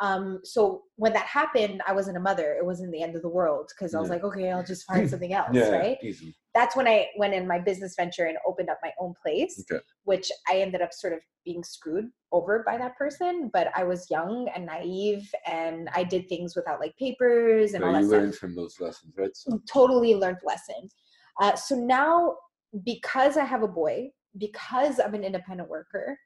Speaker 2: Um, so when that happened, I wasn't a mother. It wasn't the end of the world because I was
Speaker 1: Yeah.
Speaker 2: like, okay, I'll just find [LAUGHS] something else,
Speaker 1: Yeah,
Speaker 2: right?
Speaker 1: easy.
Speaker 2: that's when I went in my business venture and opened up my own place,
Speaker 1: Okay.
Speaker 2: which I ended up sort of being screwed over by that person. But I was young and naive, and I did things without like papers and
Speaker 1: So
Speaker 2: all
Speaker 1: you
Speaker 2: that stuff
Speaker 1: learned from those lessons, right? So,
Speaker 2: totally learned lessons. Uh, so now, because I have a boy, because I'm an independent worker,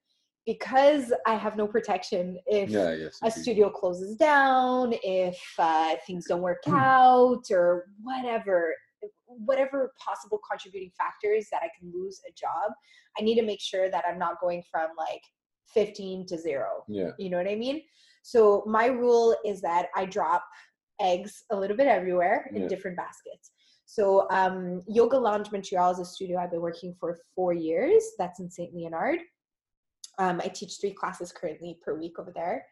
Speaker 2: because I have no protection if
Speaker 1: yeah, yes.
Speaker 2: a studio closes down, if uh, things don't work
Speaker 1: Hmm.
Speaker 2: out, or whatever, whatever possible contributing factors that I can lose a job, I need to make sure that I'm not going from like 15 to zero.
Speaker 1: Yeah.
Speaker 2: You know what I mean? So my rule is that I drop eggs a little bit everywhere in
Speaker 1: Yeah.
Speaker 2: different baskets. So um, Yoga Lounge Montreal is a studio I've been working for four years. That's in Saint Leonard. Um, I teach three classes currently per week over there.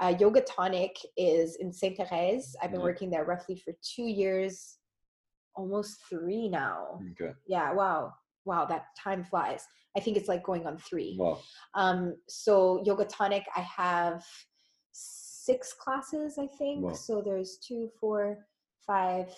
Speaker 2: Uh, Yoga Tonic is in Saint Therese. I've been
Speaker 1: Yeah.
Speaker 2: working there roughly for two years, almost three now.
Speaker 1: Okay.
Speaker 2: Yeah, wow, wow, that time flies. I think it's like going on three.
Speaker 1: Wow.
Speaker 2: Um, so Yoga Tonic, I have six classes, I think.
Speaker 1: Wow.
Speaker 2: So there's two, four, five,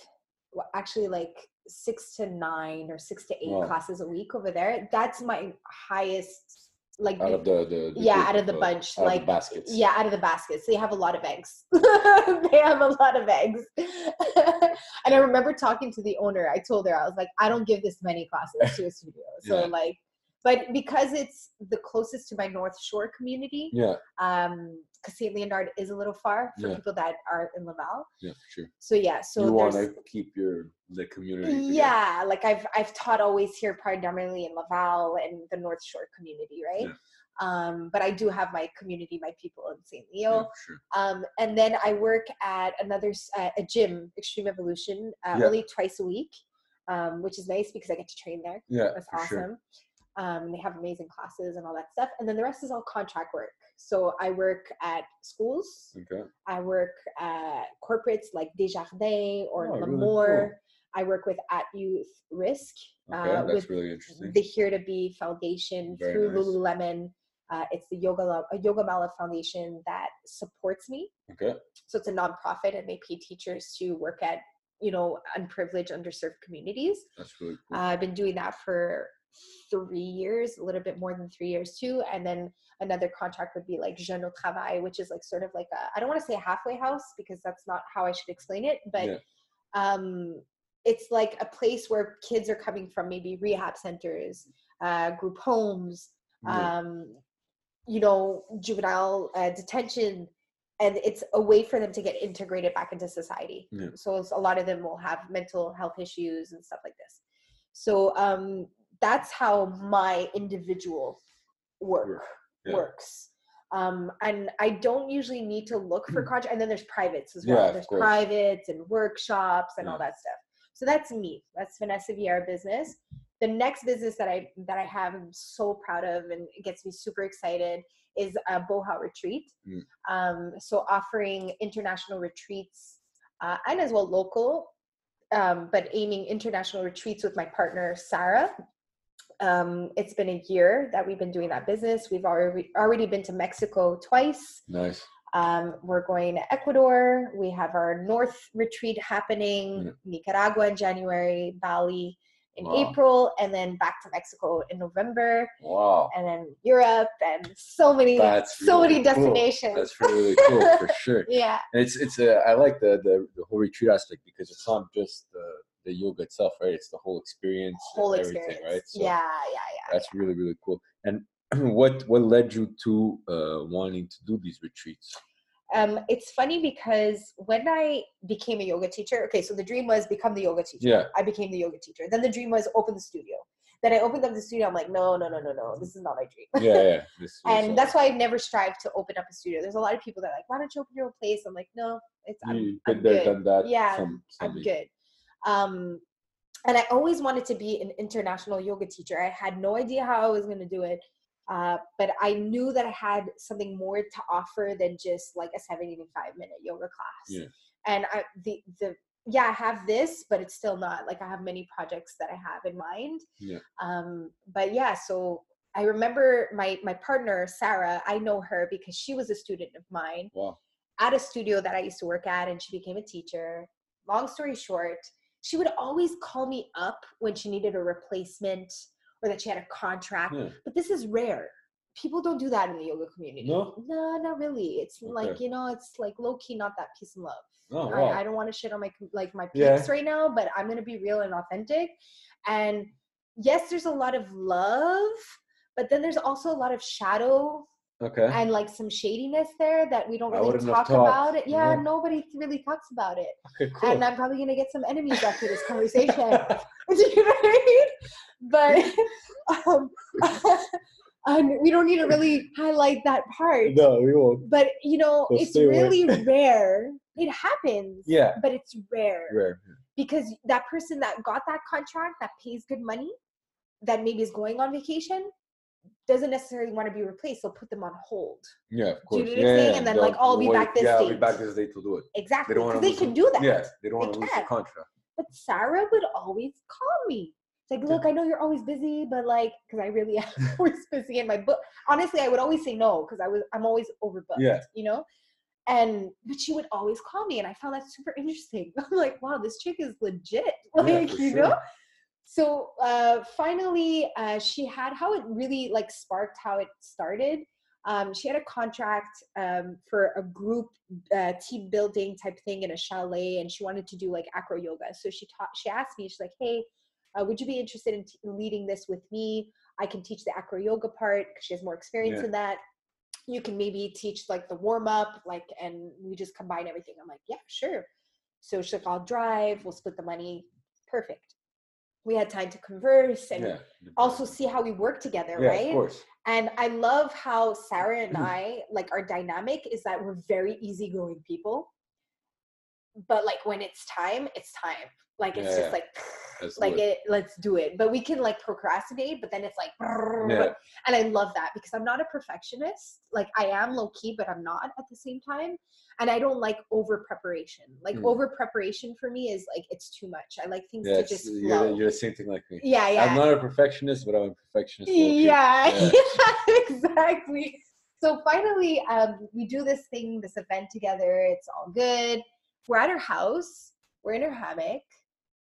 Speaker 2: well, actually like six to nine or six to eight
Speaker 1: Wow.
Speaker 2: classes a week over there. That's my highest, like,
Speaker 1: Out of the, the, the
Speaker 2: yeah, out of the bunch, like
Speaker 1: the baskets.
Speaker 2: yeah, out of the baskets. They have a lot of eggs. [LAUGHS] they have a lot of eggs. [LAUGHS] and I remember talking to the owner. I told her I was like, I don't give this many classes to a studio. So
Speaker 1: Yeah.
Speaker 2: like, but because it's the closest to my North Shore community,
Speaker 1: Yeah.
Speaker 2: um, because St. Leonard is a little far for
Speaker 1: Yeah.
Speaker 2: people that are in Laval.
Speaker 1: Yeah, for sure.
Speaker 2: So yeah, so
Speaker 1: you want to keep your the community. together.
Speaker 2: yeah, like I've I've taught always here predominantly in Laval and the North Shore community, right?
Speaker 1: Yeah.
Speaker 2: Um, but I do have my community, my people in St. Leo.
Speaker 1: Yeah, sure.
Speaker 2: Um, and then I work at another uh, a gym, Extreme Evolution, uh,
Speaker 1: Yeah.
Speaker 2: only twice a week, um, which is nice because I get to train there.
Speaker 1: Yeah,
Speaker 2: That's awesome.
Speaker 1: sure.
Speaker 2: Um, they have amazing classes and all that stuff. And then the rest is all contract work. So I work at schools.
Speaker 1: Okay.
Speaker 2: I work at corporates like Desjardins or
Speaker 1: Oh, really
Speaker 2: L'Amour. I work with At Youth Risk
Speaker 1: Okay,
Speaker 2: uh,
Speaker 1: that's
Speaker 2: with
Speaker 1: really interesting.
Speaker 2: the Here to Be Foundation
Speaker 1: Very
Speaker 2: through
Speaker 1: nice.
Speaker 2: Lululemon. Uh, it's the Yoga Yoga Mala Foundation that supports me.
Speaker 1: Okay.
Speaker 2: So it's a nonprofit, and they pay teachers to work at you know unprivileged, underserved communities.
Speaker 1: That's really
Speaker 2: Uh. I've been doing that for three years, a little bit more than three years too. And then another contract would be like Jeune au Travail, which is like sort of like a I don't want to say a halfway house because that's not how I should explain it, but
Speaker 1: Yeah.
Speaker 2: um, it's like a place where kids are coming from maybe rehab centers, uh, group homes,
Speaker 1: Yeah.
Speaker 2: um, you know, juvenile uh, detention, and it's a way for them to get integrated back into society.
Speaker 1: Yeah.
Speaker 2: So a lot of them will have mental health issues and stuff like this. So um, that's how my individual work
Speaker 1: yeah.
Speaker 2: works. Um, and I don't usually need to look for contract. And then there's privates as well.
Speaker 1: of
Speaker 2: there's
Speaker 1: course.
Speaker 2: privates and workshops and all that stuff. So that's me. That's Vanessa Vieira business. The next business that I that I have, I'm so proud of, and it gets me super excited, is a Boha retreat.
Speaker 1: Mm.
Speaker 2: Um, so offering international retreats uh, and as well local, um, but aiming international retreats with my partner Sarah. Um, it's been a year that we've been doing that business. We've already already been to Mexico twice.
Speaker 1: Nice.
Speaker 2: Um, we're going to Ecuador. We have our North retreat happening, Nicaragua in January, Bali in
Speaker 1: Wow.
Speaker 2: April, and then back to Mexico in November,
Speaker 1: Wow.
Speaker 2: and then Europe, and so many,
Speaker 1: That's
Speaker 2: so
Speaker 1: really
Speaker 2: many
Speaker 1: cool.
Speaker 2: destinations.
Speaker 1: That's really cool for [LAUGHS] sure.
Speaker 2: yeah,
Speaker 1: And it's it's uh, I like the, the the whole retreat aspect because it's not just the the yoga itself, right? It's the whole experience,
Speaker 2: whole
Speaker 1: everything,
Speaker 2: experience.
Speaker 1: right? So
Speaker 2: yeah, yeah, yeah.
Speaker 1: that's really really cool. And [CLEARS THROAT] what what led you to uh, wanting to do these retreats?
Speaker 2: Um, it's funny because when I became a yoga teacher, okay, so the dream was become the yoga teacher.
Speaker 1: Yeah.
Speaker 2: I became the yoga teacher. Then the dream was open the studio. Then I opened up the studio. I'm like, no, no, no, no, no. This is not my dream.
Speaker 1: Yeah, yeah. [LAUGHS] This
Speaker 2: and that's why I never strive to open up a studio. There's a lot of people that are like, why don't you open your own place? I'm like, no, it's I'm,
Speaker 1: you
Speaker 2: I'm
Speaker 1: there,
Speaker 2: good.
Speaker 1: done that.
Speaker 2: Yeah,
Speaker 1: some,
Speaker 2: I'm good. Um, and I always wanted to be an international yoga teacher. I had no idea how I was going to do it. Uh, but I knew that I had something more to offer than just like a 75 minute yoga class.
Speaker 1: Yeah.
Speaker 2: And I, the, the, yeah, I have this, but it's still not like I have many projects that I have in mind.
Speaker 1: Yeah.
Speaker 2: Um, but yeah, so I remember my, my partner, Sarah, I know her because she was a student of mine
Speaker 1: Wow.
Speaker 2: at a studio that I used to work at and she became a teacher. Long story short, she would always call me up when she needed a replacement or that she had a contract.
Speaker 1: Yeah.
Speaker 2: But this is rare. People don't do that in the yoga community.
Speaker 1: No?
Speaker 2: No, not really. It's like, you know, it's like low key, not that peace and love.
Speaker 1: Oh wow.
Speaker 2: I, I don't want to shit on my like my peeps
Speaker 1: Yeah.
Speaker 2: right now, but I'm gonna be real and authentic. And yes, there's a lot of love, but then there's also a lot of shadow
Speaker 1: okay.
Speaker 2: and like some shadiness there that we don't really talk about it. Yeah,
Speaker 1: No.
Speaker 2: nobody really talks about it.
Speaker 1: okay. Cool.
Speaker 2: And I'm probably gonna get some enemies after this [LAUGHS] conversation. [LAUGHS] [LAUGHS] Do you know what I mean? But um, and we don't need to really highlight that part.
Speaker 1: no, we won't.
Speaker 2: But you know,
Speaker 1: We'll
Speaker 2: it's really rare. It happens.
Speaker 1: Yeah.
Speaker 2: But it's rare
Speaker 1: Rare.
Speaker 2: because that person that got that contract that pays good money, that maybe is going on vacation, doesn't necessarily want to be replaced. They'll put them on hold.
Speaker 1: Yeah, of
Speaker 2: Do
Speaker 1: course.
Speaker 2: you know what I'm
Speaker 1: yeah,
Speaker 2: saying? And then,
Speaker 1: They'll-
Speaker 2: like, I'll be back this
Speaker 1: Yeah, I'll be back this day to do it.
Speaker 2: Exactly.
Speaker 1: They
Speaker 2: Because
Speaker 1: to
Speaker 2: they can do that.
Speaker 1: Yes, they don't want to
Speaker 2: They
Speaker 1: lose the contract.
Speaker 2: But Sarah would always call me. It's like,
Speaker 1: Yeah.
Speaker 2: look, I know you're always busy, but like, because I really [LAUGHS] am [LAUGHS] always busy in my book. Honestly, I would always say no because I was I'm always overbooked.
Speaker 1: Yeah.
Speaker 2: You know. And but she would always call me, and I found that super interesting. [LAUGHS] I'm like, wow, this chick is legit. Like,
Speaker 1: Yeah,
Speaker 2: you
Speaker 1: sure.
Speaker 2: know. So uh, finally, uh, she had how it really like sparked how it started. Um, she had a contract um, for a group uh, team building type thing in a chalet, and she wanted to do like acro yoga. So she taught. She asked me, she's like, "Hey, uh, would you be interested in t- leading this with me? I can teach the acro yoga part because she has more experience
Speaker 1: Yeah.
Speaker 2: in that. You can maybe teach like the warm up, like, and we just combine everything." I'm like, "Yeah, sure." So she's like, "I'll drive. We'll split the money. Perfect." We had time to converse and
Speaker 1: Yeah.
Speaker 2: also see how we work together,
Speaker 1: yeah,
Speaker 2: right?
Speaker 1: of course.
Speaker 2: And I love how Sarah and [CLEARS THROAT] I, like our dynamic is that we're very easygoing people. But like when it's time, it's time. Like it's
Speaker 1: Yeah,
Speaker 2: just like like
Speaker 1: it.
Speaker 2: let's do it. But we can like procrastinate, but then it's like
Speaker 1: Yeah.
Speaker 2: and I love that because I'm not a perfectionist. Like I am low key, but I'm not at the same time. And I don't like over preparation. Like
Speaker 1: Mm.
Speaker 2: over preparation for me is like it's too much. I like things
Speaker 1: Yeah,
Speaker 2: to just
Speaker 1: you're, you're the same thing like me.
Speaker 2: yeah, yeah.
Speaker 1: I'm not a perfectionist, but I'm a perfectionist.
Speaker 2: Yeah,
Speaker 1: Yeah. [LAUGHS]
Speaker 2: yeah, exactly. So finally, um, we do this thing, this event together. It's all good. We're at her house. We're in her hammock,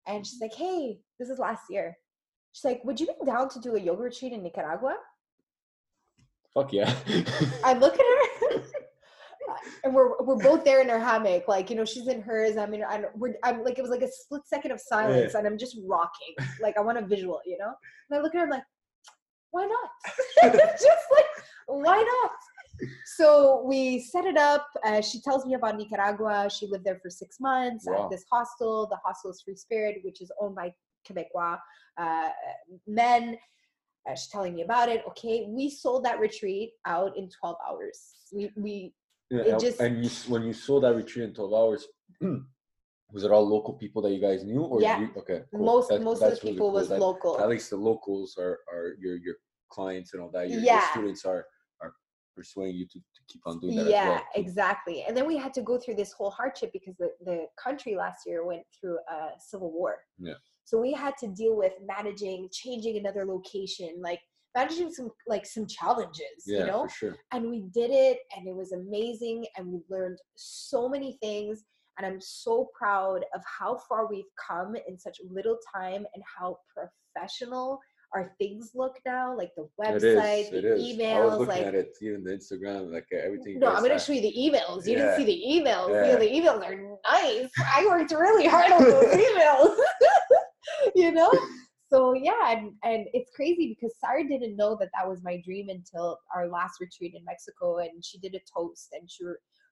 Speaker 2: and she's mm-hmm. like, "Hey, this is last year." She's like, "Would you be down to do a yoga retreat in Nicaragua?"
Speaker 1: Fuck yeah.
Speaker 2: I look at her, [LAUGHS] [LAUGHS] and we're we're both there in our hammock. Like you know, she's in hers. I'm in. I'm, we're, I'm like it was like a split second of silence, and I'm just rocking. Like I want a visual, you know. And I look at her, I'm like, why not? [LAUGHS] just like why not? So we set it up. Uh, she tells me about Nicaragua. She lived there for six months
Speaker 1: Wow.
Speaker 2: at this hostel. The hostel is Free Spirit, which is owned by Quebecois uh, men. Uh, she's telling me about it. Okay, we sold that retreat out in 12 hours. We we
Speaker 1: Yeah,
Speaker 2: just-
Speaker 1: and you, when you saw that retreat in 12 hours, [CLEARS THROAT] was it all local people that you guys knew? Or
Speaker 2: Yeah.
Speaker 1: You, okay. cool.
Speaker 2: most most of the
Speaker 1: really
Speaker 2: people
Speaker 1: cool.
Speaker 2: was
Speaker 1: That-
Speaker 2: local.
Speaker 1: At least the locals are, are your your clients and all that. Your, your
Speaker 2: Yeah.
Speaker 1: students are are persuading you to, to keep on doing that.
Speaker 2: yeah
Speaker 1: well.
Speaker 2: exactly and then we had to go through this whole hardship because the, the country last year went through a civil war
Speaker 1: Yeah.
Speaker 2: so we had to deal with managing changing another location like managing some like some challenges
Speaker 1: Yeah,
Speaker 2: you know
Speaker 1: for sure.
Speaker 2: and we did it and it was amazing and we learned so many things and i'm so proud of how far we've come in such little time and how professional our things look now like the
Speaker 1: It is.
Speaker 2: website
Speaker 1: It
Speaker 2: the
Speaker 1: is. I was
Speaker 2: emails
Speaker 1: looking
Speaker 2: like
Speaker 1: at it, even the Instagram, like everything.
Speaker 2: no, I'm gonna show you the emails. You
Speaker 1: Yeah.
Speaker 2: didn't see the emails. You
Speaker 1: Yeah.
Speaker 2: know, the emails are nice. I worked really hard on those [LAUGHS] emails. [LAUGHS] you know? So yeah, and, and it's crazy because Sarah didn't know that that was my dream until our last retreat in Mexico, and she did a toast, and she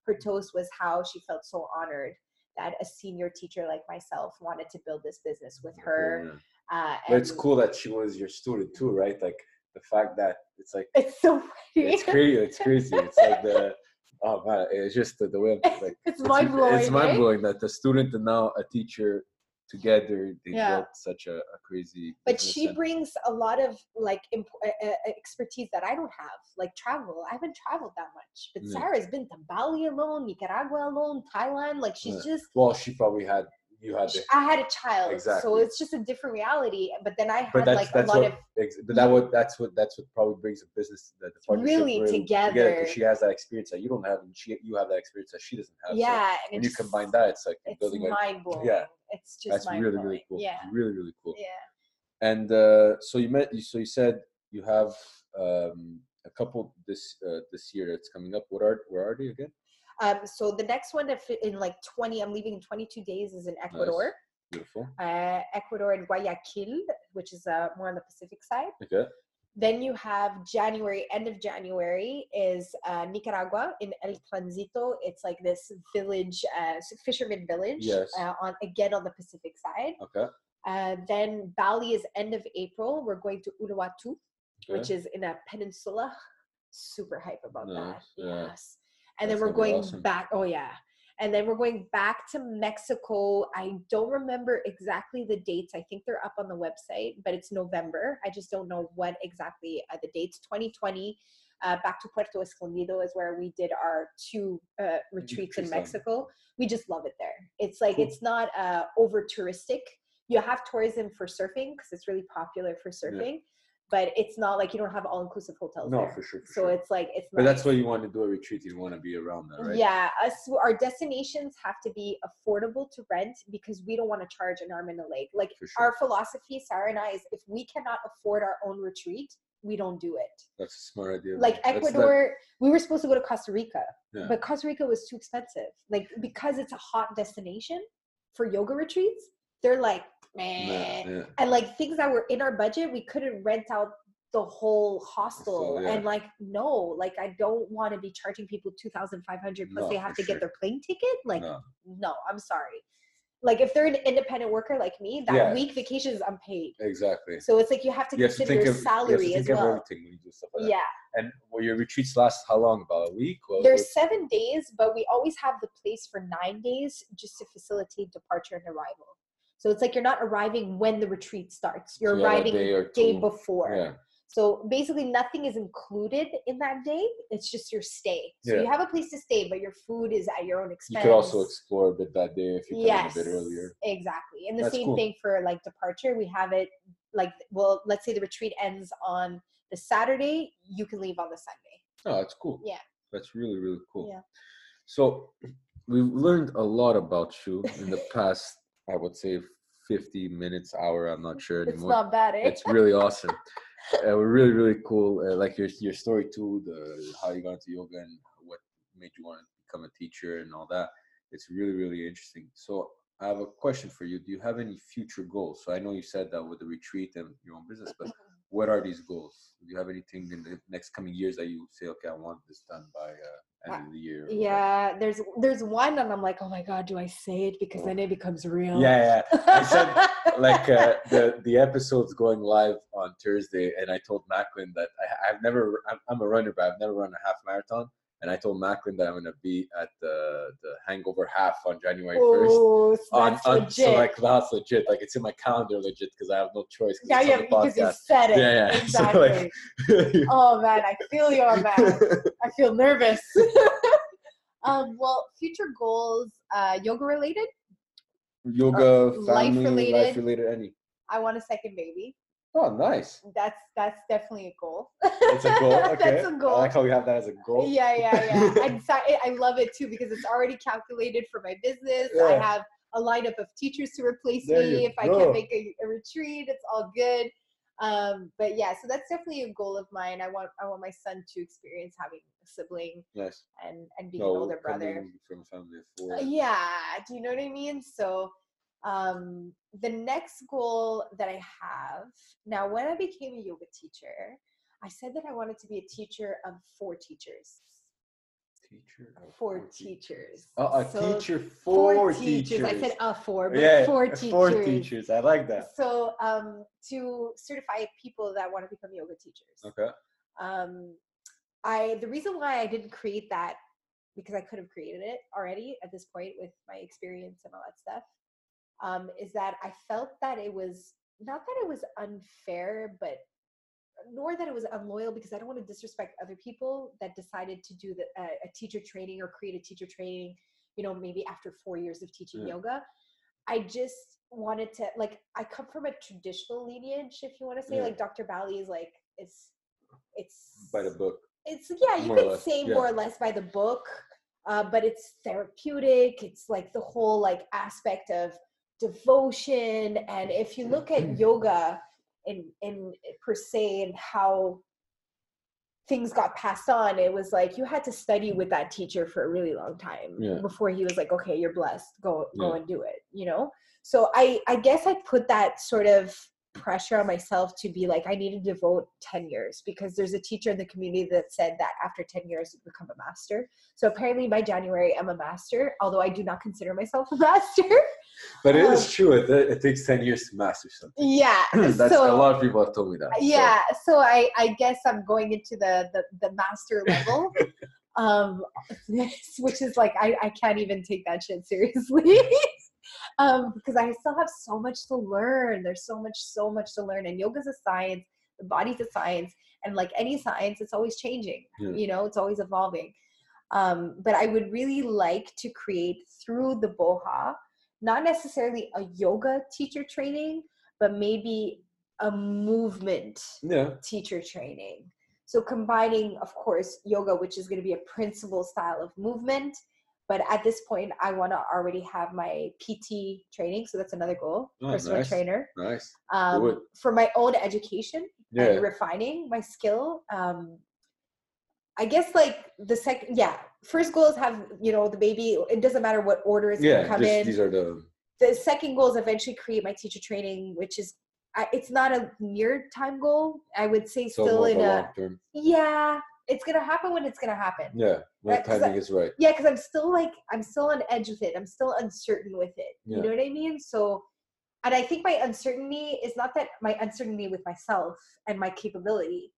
Speaker 2: her toast was how she felt so honored that a senior teacher like myself wanted to build this business with her. Uh,
Speaker 1: But it's cool that she was your student too, right? Like the fact that it's like
Speaker 2: It's so
Speaker 1: it's crazy. It's crazy. It's like the [LAUGHS] oh man, it's just the, the way I'm like [LAUGHS]
Speaker 2: it's mind blowing.
Speaker 1: It's mind blowing that the student and now a teacher together they
Speaker 2: Yeah.
Speaker 1: built such a, a crazy.
Speaker 2: but she brings a lot of like imp- uh, uh, expertise that I don't have, like travel. I haven't traveled that much, but
Speaker 1: Yeah.
Speaker 2: Sarah's been to Bali alone, Nicaragua alone, Thailand. Like she's
Speaker 1: Yeah.
Speaker 2: just.
Speaker 1: Well, she probably had you had the
Speaker 2: I had a child, so it's just a different reality. But then I had like a lot
Speaker 1: what
Speaker 2: of
Speaker 1: but that what that's what that's what probably brings a business that the partnership
Speaker 2: Really together.
Speaker 1: 'cause she has that experience that you don't have and she you have that experience that she doesn't have. So
Speaker 2: yeah. and
Speaker 1: when you combine that, it's like
Speaker 2: it's
Speaker 1: building a
Speaker 2: mind blowing.
Speaker 1: yeah.
Speaker 2: it's just
Speaker 1: that's really really cool.
Speaker 2: Yeah,
Speaker 1: Really really cool.
Speaker 2: yeah.
Speaker 1: And uh, so you met you so you said you have um, a couple this uh, this year that's coming up. What are where are they again?
Speaker 2: Um, so the next one, if in like twenty, I'm leaving in 22 days, is in Ecuador.
Speaker 1: Beautiful.
Speaker 2: Uh, Ecuador and Guayaquil, which is uh, more on the Pacific side.
Speaker 1: Okay.
Speaker 2: Then you have January, end of January is uh, Nicaragua in El Transito. It's like this village, uh, fisherman village,
Speaker 1: Yes.
Speaker 2: uh, on again on the Pacific side.
Speaker 1: Okay.
Speaker 2: Uh, then Bali is end of April. We're going to Uluwatu,
Speaker 1: okay.
Speaker 2: which is in a peninsula. Super hype about that.
Speaker 1: Yeah.
Speaker 2: Yes. And then we're going
Speaker 1: awesome.
Speaker 2: back. Oh yeah. And then we're going back to Mexico. I don't remember exactly the dates. I think they're up on the website, but it's November. I just don't know what exactly uh, the dates. 2020, uh, back to Puerto Escondido is where we did our two uh, retreats in Mexico. We just love it there. It's like
Speaker 1: Cool.
Speaker 2: it's not uh, over touristic. You have tourism for surfing because it's really popular for surfing, but it's not like you don't have all inclusive hotels
Speaker 1: No,
Speaker 2: there.
Speaker 1: for sure. For
Speaker 2: so
Speaker 1: sure.
Speaker 2: it's like it's.
Speaker 1: but that's why you want to do a retreat. You want to be around that, right?
Speaker 2: Yeah, us our destinations have to be affordable to rent because we don't want to charge an arm and a leg. Like
Speaker 1: sure.
Speaker 2: our philosophy, Sarah and I, is if we cannot afford our own retreat, we don't do it.
Speaker 1: That's a smart idea.
Speaker 2: Like
Speaker 1: man. That's not-
Speaker 2: Ecuador, we were supposed to go to Costa Rica,
Speaker 1: Yeah.
Speaker 2: but Costa Rica was too expensive. Like because it's a hot destination for yoga retreats, they're like, man.
Speaker 1: yeah, yeah.
Speaker 2: And like things that were in our budget, we couldn't rent out the whole hostel.
Speaker 1: Hostel, yeah.
Speaker 2: And like, no, like I don't want to be charging people two thousand five hundred plus
Speaker 1: No,
Speaker 2: they have to get their plane ticket. Like,
Speaker 1: No.
Speaker 2: no, I'm sorry. Like if they're an independent worker like me, that week vacation is unpaid.
Speaker 1: Exactly.
Speaker 2: So it's like you have to
Speaker 1: You have to
Speaker 2: consider your
Speaker 1: of you
Speaker 2: salary
Speaker 1: think
Speaker 2: as well.
Speaker 1: everything when you do stuff like that.
Speaker 2: Yeah.
Speaker 1: And well, your retreats last how long? About a week?
Speaker 2: There's seven days, but we always have the place for nine days just to facilitate departure and arrival. So it's like you're not arriving when the retreat starts. You're
Speaker 1: have
Speaker 2: arriving
Speaker 1: day
Speaker 2: day before.
Speaker 1: Yeah.
Speaker 2: So basically, nothing is included in that day. It's just your stay. So
Speaker 1: Yeah.
Speaker 2: you have a place to stay, but your food is at your own expense.
Speaker 1: You could also explore a bit that day if you come
Speaker 2: yes,
Speaker 1: a bit earlier.
Speaker 2: exactly. And the
Speaker 1: That's
Speaker 2: same
Speaker 1: cool.
Speaker 2: thing for like departure. We have it like well, let's say the retreat ends on the Saturday. You can leave on the Sunday.
Speaker 1: Oh, that's cool.
Speaker 2: Yeah.
Speaker 1: That's really really cool.
Speaker 2: Yeah.
Speaker 1: So we've learned a lot about you in the past. I would say fifty minutes, hour. I'm not sure anymore.
Speaker 2: It's not bad, eh?
Speaker 1: it's really awesome. [LAUGHS] Uh, really, really cool. Uh, like your your story too, the how you got into yoga and what made you want to become a teacher and all that. It's really, really interesting. So I have a question for you. Do you have any future goals? So I know you said that with the retreat and your own business, but what are these goals? Do you have anything in the next coming years that you say, okay, I want this done by uh, end of the year?
Speaker 2: Yeah, there's there's one, and I'm like, oh my god, do I say it because then it becomes real?
Speaker 1: Yeah, yeah. I said [LAUGHS] like uh, the the episode's going live on Thursday, and I told Macklin that I, I've never I'm, I'm a runner, but I've never run a half marathon. And I told Macklin that I'm gonna be at the the Hangover Half on January first.
Speaker 2: oh, so
Speaker 1: On,
Speaker 2: legit.
Speaker 1: so like that's legit. Like it's in my calendar legit because I have no choice.
Speaker 2: yeah, yeah, because you said it.
Speaker 1: Yeah, yeah. [LAUGHS] So,
Speaker 2: Exactly.
Speaker 1: like- [LAUGHS]
Speaker 2: oh man, I feel you on that. [LAUGHS] I feel nervous. um, well, future goals, uh, yoga related.
Speaker 1: Yoga,
Speaker 2: life related.
Speaker 1: life related, any.
Speaker 2: I want a second baby.
Speaker 1: Oh, nice.
Speaker 2: That's that's definitely a goal.
Speaker 1: It's a goal. [LAUGHS] Okay.
Speaker 2: that's a goal.
Speaker 1: I like how we have that as a goal.
Speaker 2: Yeah, yeah, yeah. [LAUGHS] Sorry, I love it too because it's already calculated for my business. I have a lineup of teachers to replace
Speaker 1: There
Speaker 2: me if I can't make a, a retreat. It's all good. Um, but yeah, so that's definitely a goal of mine. I want I want my son to experience having a sibling
Speaker 1: Nice.
Speaker 2: and and being
Speaker 1: No,
Speaker 2: an older brother.
Speaker 1: from a family of four.
Speaker 2: Uh, yeah do you know what i mean so um the next goal that i have now when i became a yoga teacher i said that i wanted to be a teacher of four teachers
Speaker 1: Teacher. of
Speaker 2: four
Speaker 1: te-
Speaker 2: teachers
Speaker 1: Oh, a
Speaker 2: So,
Speaker 1: teacher
Speaker 2: four
Speaker 1: for
Speaker 2: teachers. i said a four but
Speaker 1: yeah,
Speaker 2: four [LAUGHS]
Speaker 1: uh,
Speaker 2: teachers
Speaker 1: Four teachers. I like that.
Speaker 2: so um to certify people that want to become yoga teachers
Speaker 1: Okay.
Speaker 2: um i the reason why i didn't create that because i could have created it already at this point with my experience and all that stuff um, is that I felt that it was not that it was unfair, but nor that it was unloyal because I don't want to disrespect other people that decided to do the, uh, a teacher training or create a teacher training, you know, maybe after four years of teaching
Speaker 1: Yeah.
Speaker 2: yoga. I just wanted to like I come from a traditional lineage, if you want to say,
Speaker 1: Yeah.
Speaker 2: like Dr. Bali is like it's it's
Speaker 1: By the book.
Speaker 2: it's yeah you
Speaker 1: More
Speaker 2: could say
Speaker 1: yeah.
Speaker 2: more or less by the book uh, but it's therapeutic it's like the whole like aspect of devotion and if you look at mm. yoga in in per se and how things got passed on it was like you had to study with that teacher for a really long time
Speaker 1: Yeah.
Speaker 2: before he was like okay you're blessed go go
Speaker 1: Yeah.
Speaker 2: and do it you know so i i guess i put that sort of pressure on myself to be like i need to devote 10 years because there's a teacher in the community that said that after 10 years you become a master so apparently by january i'm a master although i do not consider myself a [LAUGHS] master
Speaker 1: But it
Speaker 2: Um,
Speaker 1: is true. It, it takes 10 years to master something.
Speaker 2: yeah [CLEARS THROAT]
Speaker 1: That's
Speaker 2: so
Speaker 1: a lot of people have told me that. so-
Speaker 2: yeah so i i guess i'm going into the the, the master level [LAUGHS] um [LAUGHS] which is like i i can't even take that shit seriously um because i still have so much to learn there's so much so much to learn and yoga's a science the body's a science and like any science it's always changing
Speaker 1: Yeah.
Speaker 2: you know it's always evolving um but i would really like to create through the boha not necessarily a yoga teacher training but maybe a movement
Speaker 1: Yeah.
Speaker 2: teacher training. So combining, of course, yoga, which is going to be a principal style of movement. But at this point, I want to already have my PT training. So that's another goal,
Speaker 1: Oh,
Speaker 2: personal
Speaker 1: nice.
Speaker 2: trainer.
Speaker 1: Nice.
Speaker 2: Um, for my own education
Speaker 1: Yeah.
Speaker 2: and refining my skill. Um, I guess like the second, yeah, first goal is have, you know, the baby, it doesn't matter what order it's gonna come
Speaker 1: Just,
Speaker 2: in
Speaker 1: these are the.
Speaker 2: the second goal is eventually create my teacher training, which is I, it's not a near time goal. I would say
Speaker 1: So
Speaker 2: still in
Speaker 1: a
Speaker 2: a yeah. It's gonna happen when it's gonna happen.
Speaker 1: Yeah. When
Speaker 2: Right,
Speaker 1: timing is right.
Speaker 2: Yeah, because I'm still like I'm still on edge with it. I'm still uncertain with it.
Speaker 1: Yeah.
Speaker 2: You know what I mean? So, and I think my uncertainty is not that my uncertainty with myself and my capability.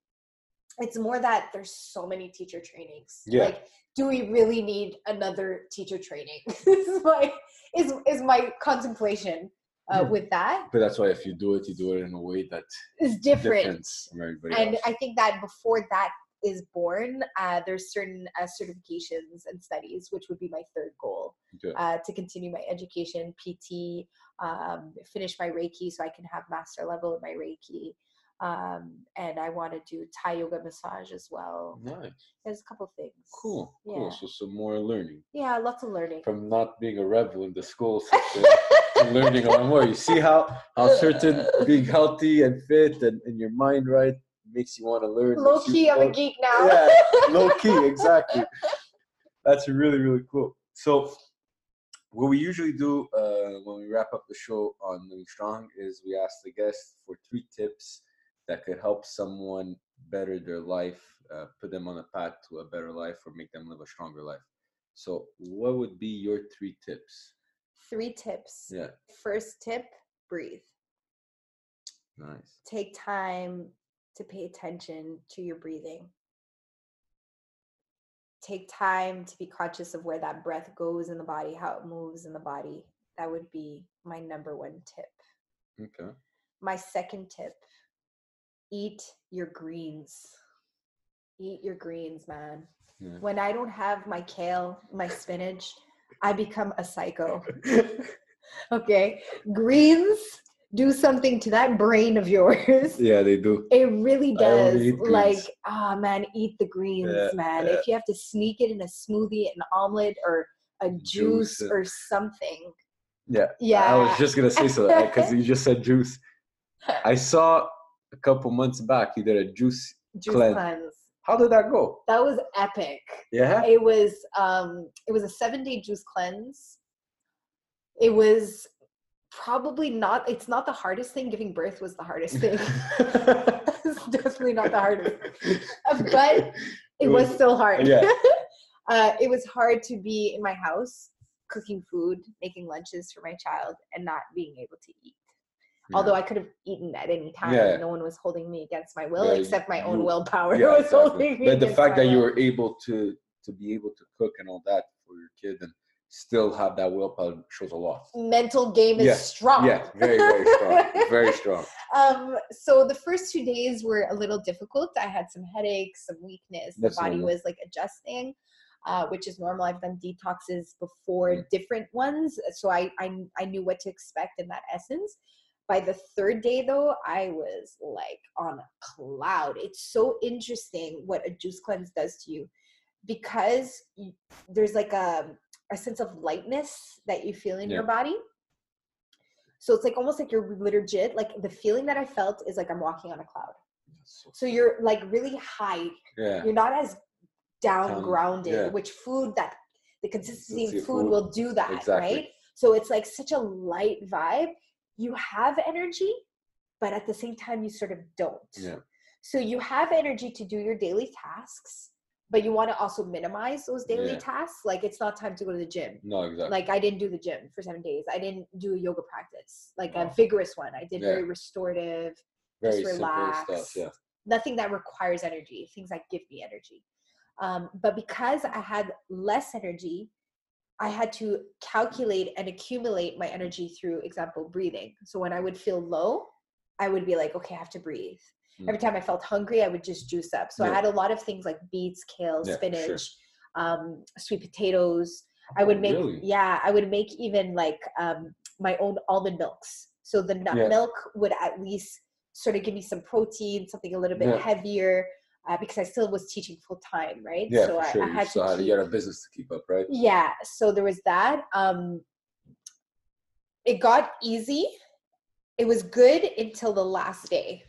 Speaker 2: It's more that there's so many teacher trainings.
Speaker 1: Yeah.
Speaker 2: Like, do we really need another teacher training? [LAUGHS] this is my is is my contemplation uh,
Speaker 1: Yeah.
Speaker 2: with that.
Speaker 1: But that's why if you do it, you do it in a way that
Speaker 2: Is different
Speaker 1: different
Speaker 2: and
Speaker 1: else.
Speaker 2: i think that before that is born uh, there's certain uh, certifications and studies which would be my third goal
Speaker 1: Okay.
Speaker 2: uh, to continue my education pt um, finish my reiki so i can have master level in my reiki um, and i want to do thai yoga massage as well
Speaker 1: Nice.
Speaker 2: there's a couple things
Speaker 1: Cool. Cool. So some more learning
Speaker 2: yeah lots of learning
Speaker 1: from not being a rebel in the school [LAUGHS] system learning a lot more. You see how how certain [LAUGHS] being healthy and fit and, and your mind right makes you want to learn.
Speaker 2: Low key, i'm a geek now
Speaker 1: Yeah, [LAUGHS] low key, exactly. That's really really cool. So, what we usually do uh, when we wrap up the show on Living Strong is we ask the guest for three tips that could help someone better their life, uh, put them on a path to a better life, or make them live a stronger life. So, what would be your three tips?
Speaker 2: three tips
Speaker 1: Yeah,
Speaker 2: first tip breathe
Speaker 1: nice.
Speaker 2: take time to pay attention to your breathing. Take time to be conscious of where that breath goes in the body, how it moves in the body. That would be my number one tip.
Speaker 1: Okay.
Speaker 2: My second tip eat your greens. Eat your greens, man.
Speaker 1: Yeah.
Speaker 2: When I don't have my kale, my spinach, I become a psycho. [LAUGHS] [LAUGHS] okay. Greens do something to that brain of yours.
Speaker 1: yeah, they do. [LAUGHS]
Speaker 2: It really does. Like, ah, man, eat the greens,
Speaker 1: Yeah,
Speaker 2: man.
Speaker 1: yeah.
Speaker 2: If you have to sneak it in a smoothie, an omelet, or a juice,
Speaker 1: Juice,
Speaker 2: or something.
Speaker 1: Yeah.
Speaker 2: Yeah.
Speaker 1: I was just gonna say so because you just said juice. [LAUGHS] I saw a couple months back you did a juice.
Speaker 2: juice
Speaker 1: cleanse.
Speaker 2: cleanse.
Speaker 1: How did that go?
Speaker 2: That was epic.
Speaker 1: Yeah.
Speaker 2: It was um it was a seven day juice cleanse. It was probably not it's not the hardest thing. Giving birth was the hardest thing. [LAUGHS] [LAUGHS] it's definitely not the hardest. [LAUGHS] But it was still hard.
Speaker 1: Yeah.
Speaker 2: uh, it was hard to be in my house cooking food, making lunches for my child, and not being able to eat. Although I could have eaten at any time,
Speaker 1: Yeah.
Speaker 2: no one was holding me against my will,
Speaker 1: Yeah,
Speaker 2: except my own
Speaker 1: you-
Speaker 2: willpower
Speaker 1: Yeah,
Speaker 2: was
Speaker 1: exactly.
Speaker 2: holding me.
Speaker 1: But the fact that you were able to to be able to cook and all that for your kid and still have that willpower shows a lot.
Speaker 2: mental game is
Speaker 1: Yeah,
Speaker 2: strong.
Speaker 1: Yeah, very, very strong. [LAUGHS] very strong.
Speaker 2: um so the first two days were a little difficult i had some headaches some weakness
Speaker 1: That's
Speaker 2: the body
Speaker 1: normal.
Speaker 2: was like adjusting uh, which is normal i've done detoxes before
Speaker 1: Mm.
Speaker 2: different ones so I, I i knew what to expect in that essence by the third day though i was like on a cloud it's so interesting what a juice cleanse does to you because there's like a a sense of lightness that you feel in your body so it's like almost like you're legit like the feeling that i felt is like i'm walking on a cloud so you're like really high
Speaker 1: Yeah.
Speaker 2: you're not as down
Speaker 1: Down,
Speaker 2: grounded
Speaker 1: yeah.
Speaker 2: which food that the consistency of food
Speaker 1: food.
Speaker 2: will do that
Speaker 1: Exactly.
Speaker 2: right so it's like such a light vibe you have energy but at the same time you sort of don't
Speaker 1: Yeah.
Speaker 2: so you have energy to do your daily tasks but you want to also minimize those daily
Speaker 1: Yeah.
Speaker 2: tasks like it's not time to go to the gym
Speaker 1: No, exactly.
Speaker 2: like I didn't do the gym for seven days. I didn't do a yoga practice, like a vigorous one. I did
Speaker 1: Yeah.
Speaker 2: very restorative,
Speaker 1: very
Speaker 2: just relax.
Speaker 1: stuff. Yeah.
Speaker 2: nothing that requires energy, things that give me energy. Um, but because I had less energy, I had to calculate and accumulate my energy through example breathing. So when I would feel low, I would be like, okay, I have to breathe.
Speaker 1: Mm.
Speaker 2: Every time I felt hungry, I would just juice up. So I had a lot of things like beets, kale,
Speaker 1: Yeah, sure.
Speaker 2: spinach, um, sweet potatoes. I would make,
Speaker 1: Really?
Speaker 2: yeah, I would make even like um, my own almond milks. So the nut
Speaker 1: Yeah.
Speaker 2: milk would at least sort of give me some protein, something a little bit
Speaker 1: Yeah.
Speaker 2: heavier, uh, because I still was teaching full time, right?
Speaker 1: Yeah,
Speaker 2: so I,
Speaker 1: sure.
Speaker 2: I
Speaker 1: you
Speaker 2: had
Speaker 1: still
Speaker 2: to
Speaker 1: had,
Speaker 2: keep,
Speaker 1: you had a business to keep up, right?
Speaker 2: yeah. So there was that. Um, it got easy. It was good until the last day.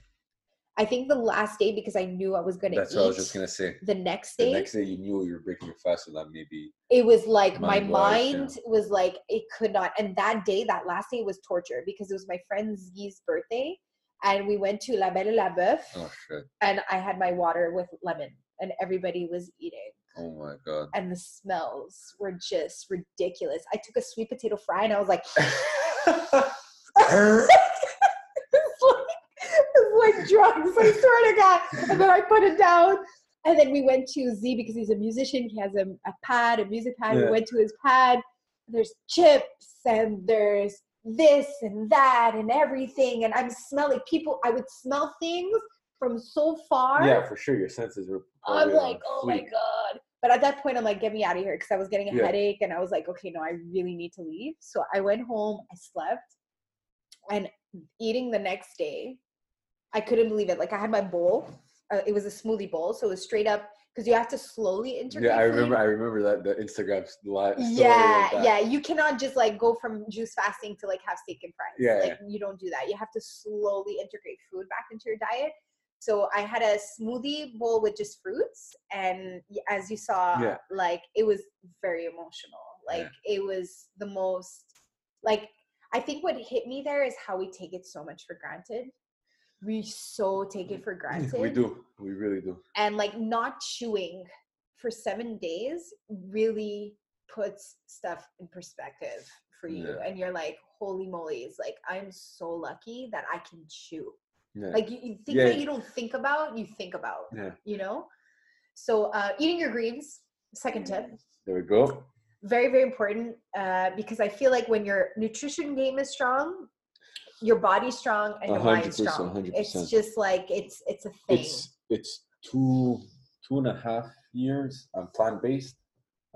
Speaker 2: I think the last day because I knew I was going to
Speaker 1: That's
Speaker 2: eat
Speaker 1: what I was just gonna say.
Speaker 2: the next day.
Speaker 1: The next day, you knew you were breaking your fast, so that maybe
Speaker 2: it was like my
Speaker 1: Mind-wise, yeah.
Speaker 2: was like it could not and that day that last day was torture because it was my friend Z's birthday and we went to La Belle et la Boeuf
Speaker 1: oh shit,
Speaker 2: and I had my water with lemon and everybody was eating
Speaker 1: oh my god.
Speaker 2: and the smells were just ridiculous. I took a sweet potato fry and I was like [LAUGHS] [LAUGHS] er it's like, it's like drugs, I swear to God. And then I put it down. And then we went to Z because he's a musician. He has a, a pad, a music pad. We went to his pad. There's chips and there's this and that and everything. And I'm smelling people. I would smell things from so far.
Speaker 1: yeah, for sure. Your senses were.
Speaker 2: I'm like, oh my god. But at that point, I'm like, get me out of here because I was getting a
Speaker 1: Yeah.
Speaker 2: headache and I was like, okay, no, I really need to leave. So I went home, I slept, and eating the next day, I couldn't believe it. Like I had my bowl. Uh, it was a smoothie bowl, so it was straight up because you have to slowly integrate.
Speaker 1: Yeah, I
Speaker 2: food.
Speaker 1: remember. I remember that the Instagram live.
Speaker 2: Yeah,
Speaker 1: like
Speaker 2: yeah. You cannot just like go from juice fasting to like have steak and fries.
Speaker 1: Yeah,
Speaker 2: like you don't do that. You have to slowly integrate food back into your diet. So I had a smoothie bowl with just fruits, and as you saw,
Speaker 1: Yeah.
Speaker 2: like it was very emotional. Like it was the most like I think what hit me there is how we take it so much for granted. We so take it for [LAUGHS] granted
Speaker 1: We do. We really do.
Speaker 2: and like not chewing for seven days really puts stuff in perspective for you
Speaker 1: Yeah.
Speaker 2: and you're like holy moly it's like i'm so lucky that i can chew
Speaker 1: Yeah.
Speaker 2: like you, you think
Speaker 1: Yeah.
Speaker 2: that you don't think about you think about
Speaker 1: yeah.
Speaker 2: you know so uh eating your greens second tip
Speaker 1: There we go.
Speaker 2: very very important uh because i feel like when your nutrition game is strong your body's strong and your mind's strong
Speaker 1: hundred
Speaker 2: it's just like it's it's a thing
Speaker 1: It's it's two two and a half years. I'm plant based.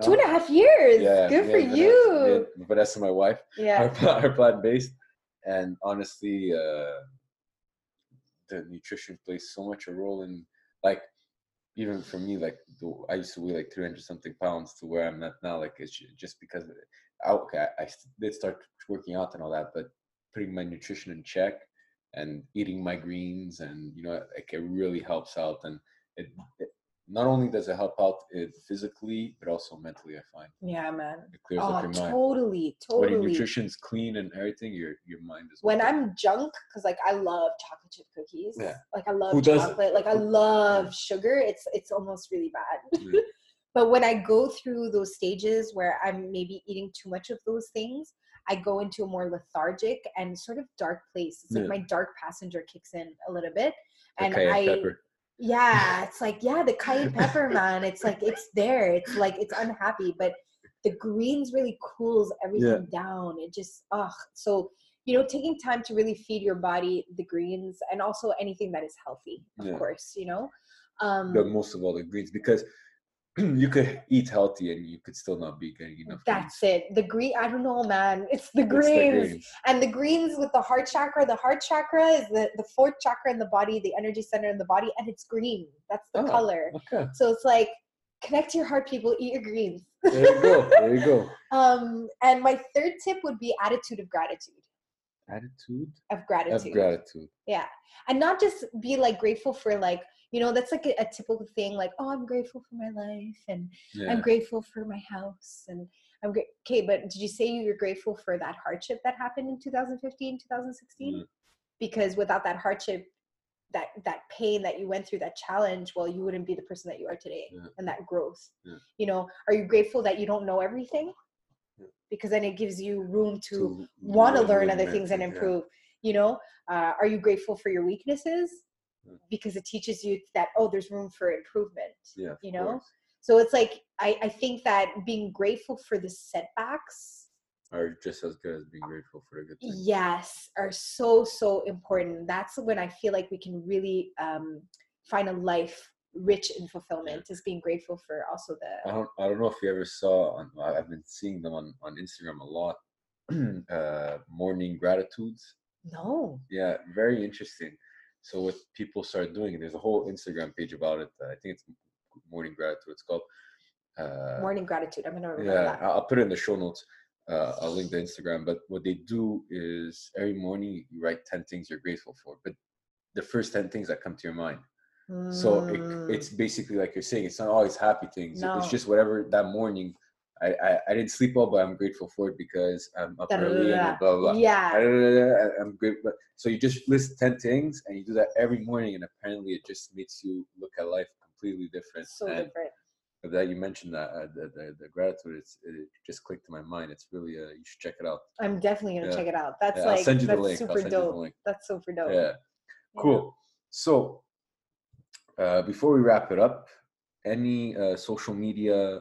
Speaker 2: Two and a half years.
Speaker 1: Yeah,
Speaker 2: Good
Speaker 1: yeah,
Speaker 2: for
Speaker 1: Vanessa-
Speaker 2: you.
Speaker 1: Yeah, Vanessa, my wife,
Speaker 2: Yeah. [LAUGHS]
Speaker 1: are, plant based, and honestly, uh, the nutrition plays so much a role in like even for me. Like I used to weigh like 300 something pounds to where I'm at now. Like it's just because. I, okay, I, I did start working out and all that, but putting my nutrition in check and eating my greens and you know like it really helps out and it, it not only does it help out it physically but also mentally i find
Speaker 2: Yeah, man.
Speaker 1: it clears
Speaker 2: Oh,
Speaker 1: up your mind
Speaker 2: totally, totally
Speaker 1: when your nutrition's clean and everything your your mind is
Speaker 2: When
Speaker 1: okay.
Speaker 2: I'm junk, because like I love chocolate chip cookies.
Speaker 1: Yeah.
Speaker 2: Like I love
Speaker 1: Who
Speaker 2: chocolate. Like I love sugar. It's it's almost really bad.
Speaker 1: Yeah. [LAUGHS]
Speaker 2: but when I go through those stages where I'm maybe eating too much of those things, I go into a more lethargic and sort of dark place. It's like
Speaker 1: Yeah.
Speaker 2: my dark passenger kicks in a little bit. And I
Speaker 1: pepper.
Speaker 2: yeah, it's like yeah, the cayenne [LAUGHS] pepper, man. It's like it's there. It's like it's unhappy, but the greens really cools everything down. It just ugh. So you know, taking time to really feed your body the greens and also anything that is healthy, of
Speaker 1: Yeah.
Speaker 2: course. You know. Um,
Speaker 1: But most of all the greens because [CLEARS THROAT] you could eat healthy and you could still not be getting enough.
Speaker 2: that's it. The green. I don't know, man. It's the
Speaker 1: greens. It's the
Speaker 2: greens.
Speaker 1: greens.
Speaker 2: and the greens with the heart chakra the heart chakra is the, the fourth chakra in the body the energy center in the body and it's green that's the
Speaker 1: Oh.
Speaker 2: color
Speaker 1: Okay.
Speaker 2: so it's like connect to your heart people eat your greens
Speaker 1: There you go. There you go. [LAUGHS]
Speaker 2: um and my third tip would be attitude of gratitude
Speaker 1: Attitude
Speaker 2: of gratitude
Speaker 1: of gratitude.
Speaker 2: yeah and not just be like grateful for like you know that's like a, a typical thing like oh i'm grateful for my life and
Speaker 1: Yeah.
Speaker 2: i'm grateful for my house and i'm great okay but did you say you're grateful for that hardship that happened in 2015 2016
Speaker 1: Mm.
Speaker 2: because without that hardship that that pain that you went through that challenge well you wouldn't be the person that you are today
Speaker 1: Yeah.
Speaker 2: and that growth
Speaker 1: Yeah.
Speaker 2: you know are you grateful that you don't know everything
Speaker 1: Yeah.
Speaker 2: because then it gives you room to,
Speaker 1: To
Speaker 2: want to learn other things and improve you know uh, are you grateful for your weaknesses. Because it teaches you that oh there's room for improvement
Speaker 1: Yeah.
Speaker 2: you know
Speaker 1: course.
Speaker 2: so it's like I, I think that being grateful for the setbacks
Speaker 1: Are just as good as being grateful for the good things.
Speaker 2: yes are so so important that's when i feel like we can really um, find a life rich in fulfillment is being grateful for also the.
Speaker 1: I don't I don't know if you ever saw on I've been seeing them on, on Instagram a lot. [CLEARS THROAT] uh morning gratitudes.
Speaker 2: no
Speaker 1: Yeah, very interesting. So what people start doing, there's a whole Instagram page about it. I think it's morning gratitude. It's called. Uh,
Speaker 2: morning gratitude i'm gonna remember
Speaker 1: yeah,
Speaker 2: that
Speaker 1: I'll put it in the show notes. Uh, I'll link the Instagram. But what they do is every morning you write ten things you're grateful for, but the first ten things that come to your mind. So it,
Speaker 2: Mm,
Speaker 1: it's basically like you're saying, it's not always happy things.
Speaker 2: No.
Speaker 1: It's just whatever that morning. I, I, I didn't sleep well, but I'm grateful for it because I'm up early and blah blah. blah.
Speaker 2: yeah
Speaker 1: I- I'm great, but so you just list ten things and you do that every morning, and apparently it just makes you look at life completely different.
Speaker 2: so
Speaker 1: and
Speaker 2: different
Speaker 1: that you mentioned that uh, the, the the gratitude, it's, it just clicked to my mind. It's really uh, you should check it out.
Speaker 2: i'm definitely gonna
Speaker 1: Yeah.
Speaker 2: check it out that's
Speaker 1: Yeah, I'll
Speaker 2: like
Speaker 1: send you the
Speaker 2: that's super
Speaker 1: send you the
Speaker 2: dope that's super dope
Speaker 1: Yeah,
Speaker 2: Yeah.
Speaker 1: cool. So uh, before we wrap it up, any uh, social media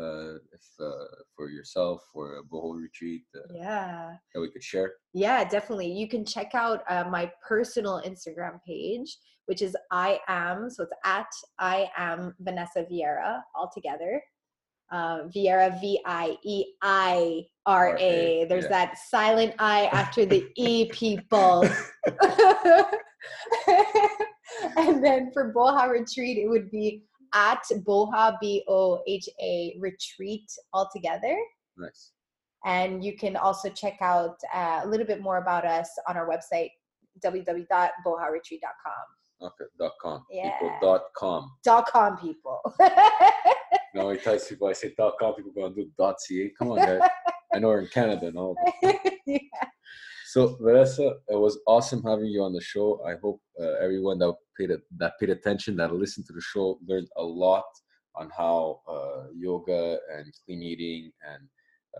Speaker 1: uh, if, uh, for yourself or a Boha retreat uh,
Speaker 2: yeah
Speaker 1: that we could share?
Speaker 2: Yeah, definitely. You can check out uh, my personal Instagram page, which is I am, so it's at I am Vanessa Vieira all together. Uh, Vieira, V I E I R A. There's
Speaker 1: yeah.
Speaker 2: that silent I after the E, people. [LAUGHS] [LAUGHS] and then for Boha Retreat, it would be at Boha, B O H A Retreat altogether.
Speaker 1: Nice.
Speaker 2: And you can also check out uh, a little bit more about us on our website, www.boharetreat.com.
Speaker 1: Okay. Dot com.
Speaker 2: Yeah.
Speaker 1: People. Dot com.
Speaker 2: Dot com, people. [LAUGHS]
Speaker 1: No, he tells people I say dot com. People go and do dot ca. Come on, guys. [LAUGHS] I know we're in Canada and all. [LAUGHS]
Speaker 2: Yeah.
Speaker 1: So Vanessa, it was awesome having you on the show. I hope uh, everyone that paid a, that paid attention, that listened to the show, learned a lot on how uh, yoga and clean eating and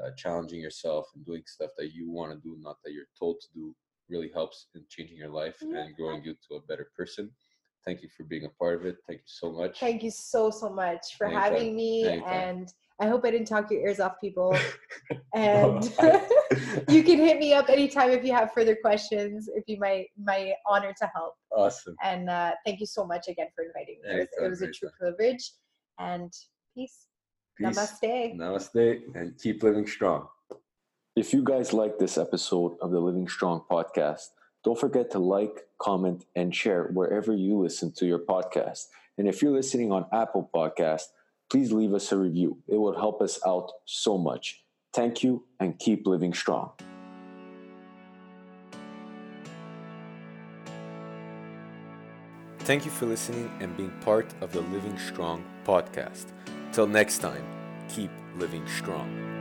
Speaker 1: uh, challenging yourself and doing stuff that you want to do, not that you're told to do, really helps in changing your life
Speaker 2: Yeah.
Speaker 1: and growing you to a better person. Thank you for being a part of it. Thank you so much.
Speaker 2: Thank you so, so much for
Speaker 1: Anytime.
Speaker 2: having me.
Speaker 1: Anytime.
Speaker 2: And I hope I didn't talk your ears off, people. [LAUGHS] And [LAUGHS] [LAUGHS] you can hit me up anytime if you have further questions. It'd be my my honor to help.
Speaker 1: awesome.
Speaker 2: And uh, thank you so much again for inviting me. It was, it
Speaker 1: Anytime,
Speaker 2: was a true
Speaker 1: anytime.
Speaker 2: privilege. And peace.
Speaker 1: Peace.
Speaker 2: Namaste.
Speaker 1: Namaste and keep living strong. If you guys like this episode of the Living Strong podcast, don't forget to like, comment, and share wherever you listen to your podcast. And if you're listening on Apple Podcast, please leave us a review. It will help us out so much. Thank you and keep living strong. Thank you for listening and being part of the Living Strong podcast. Till next time, keep living strong.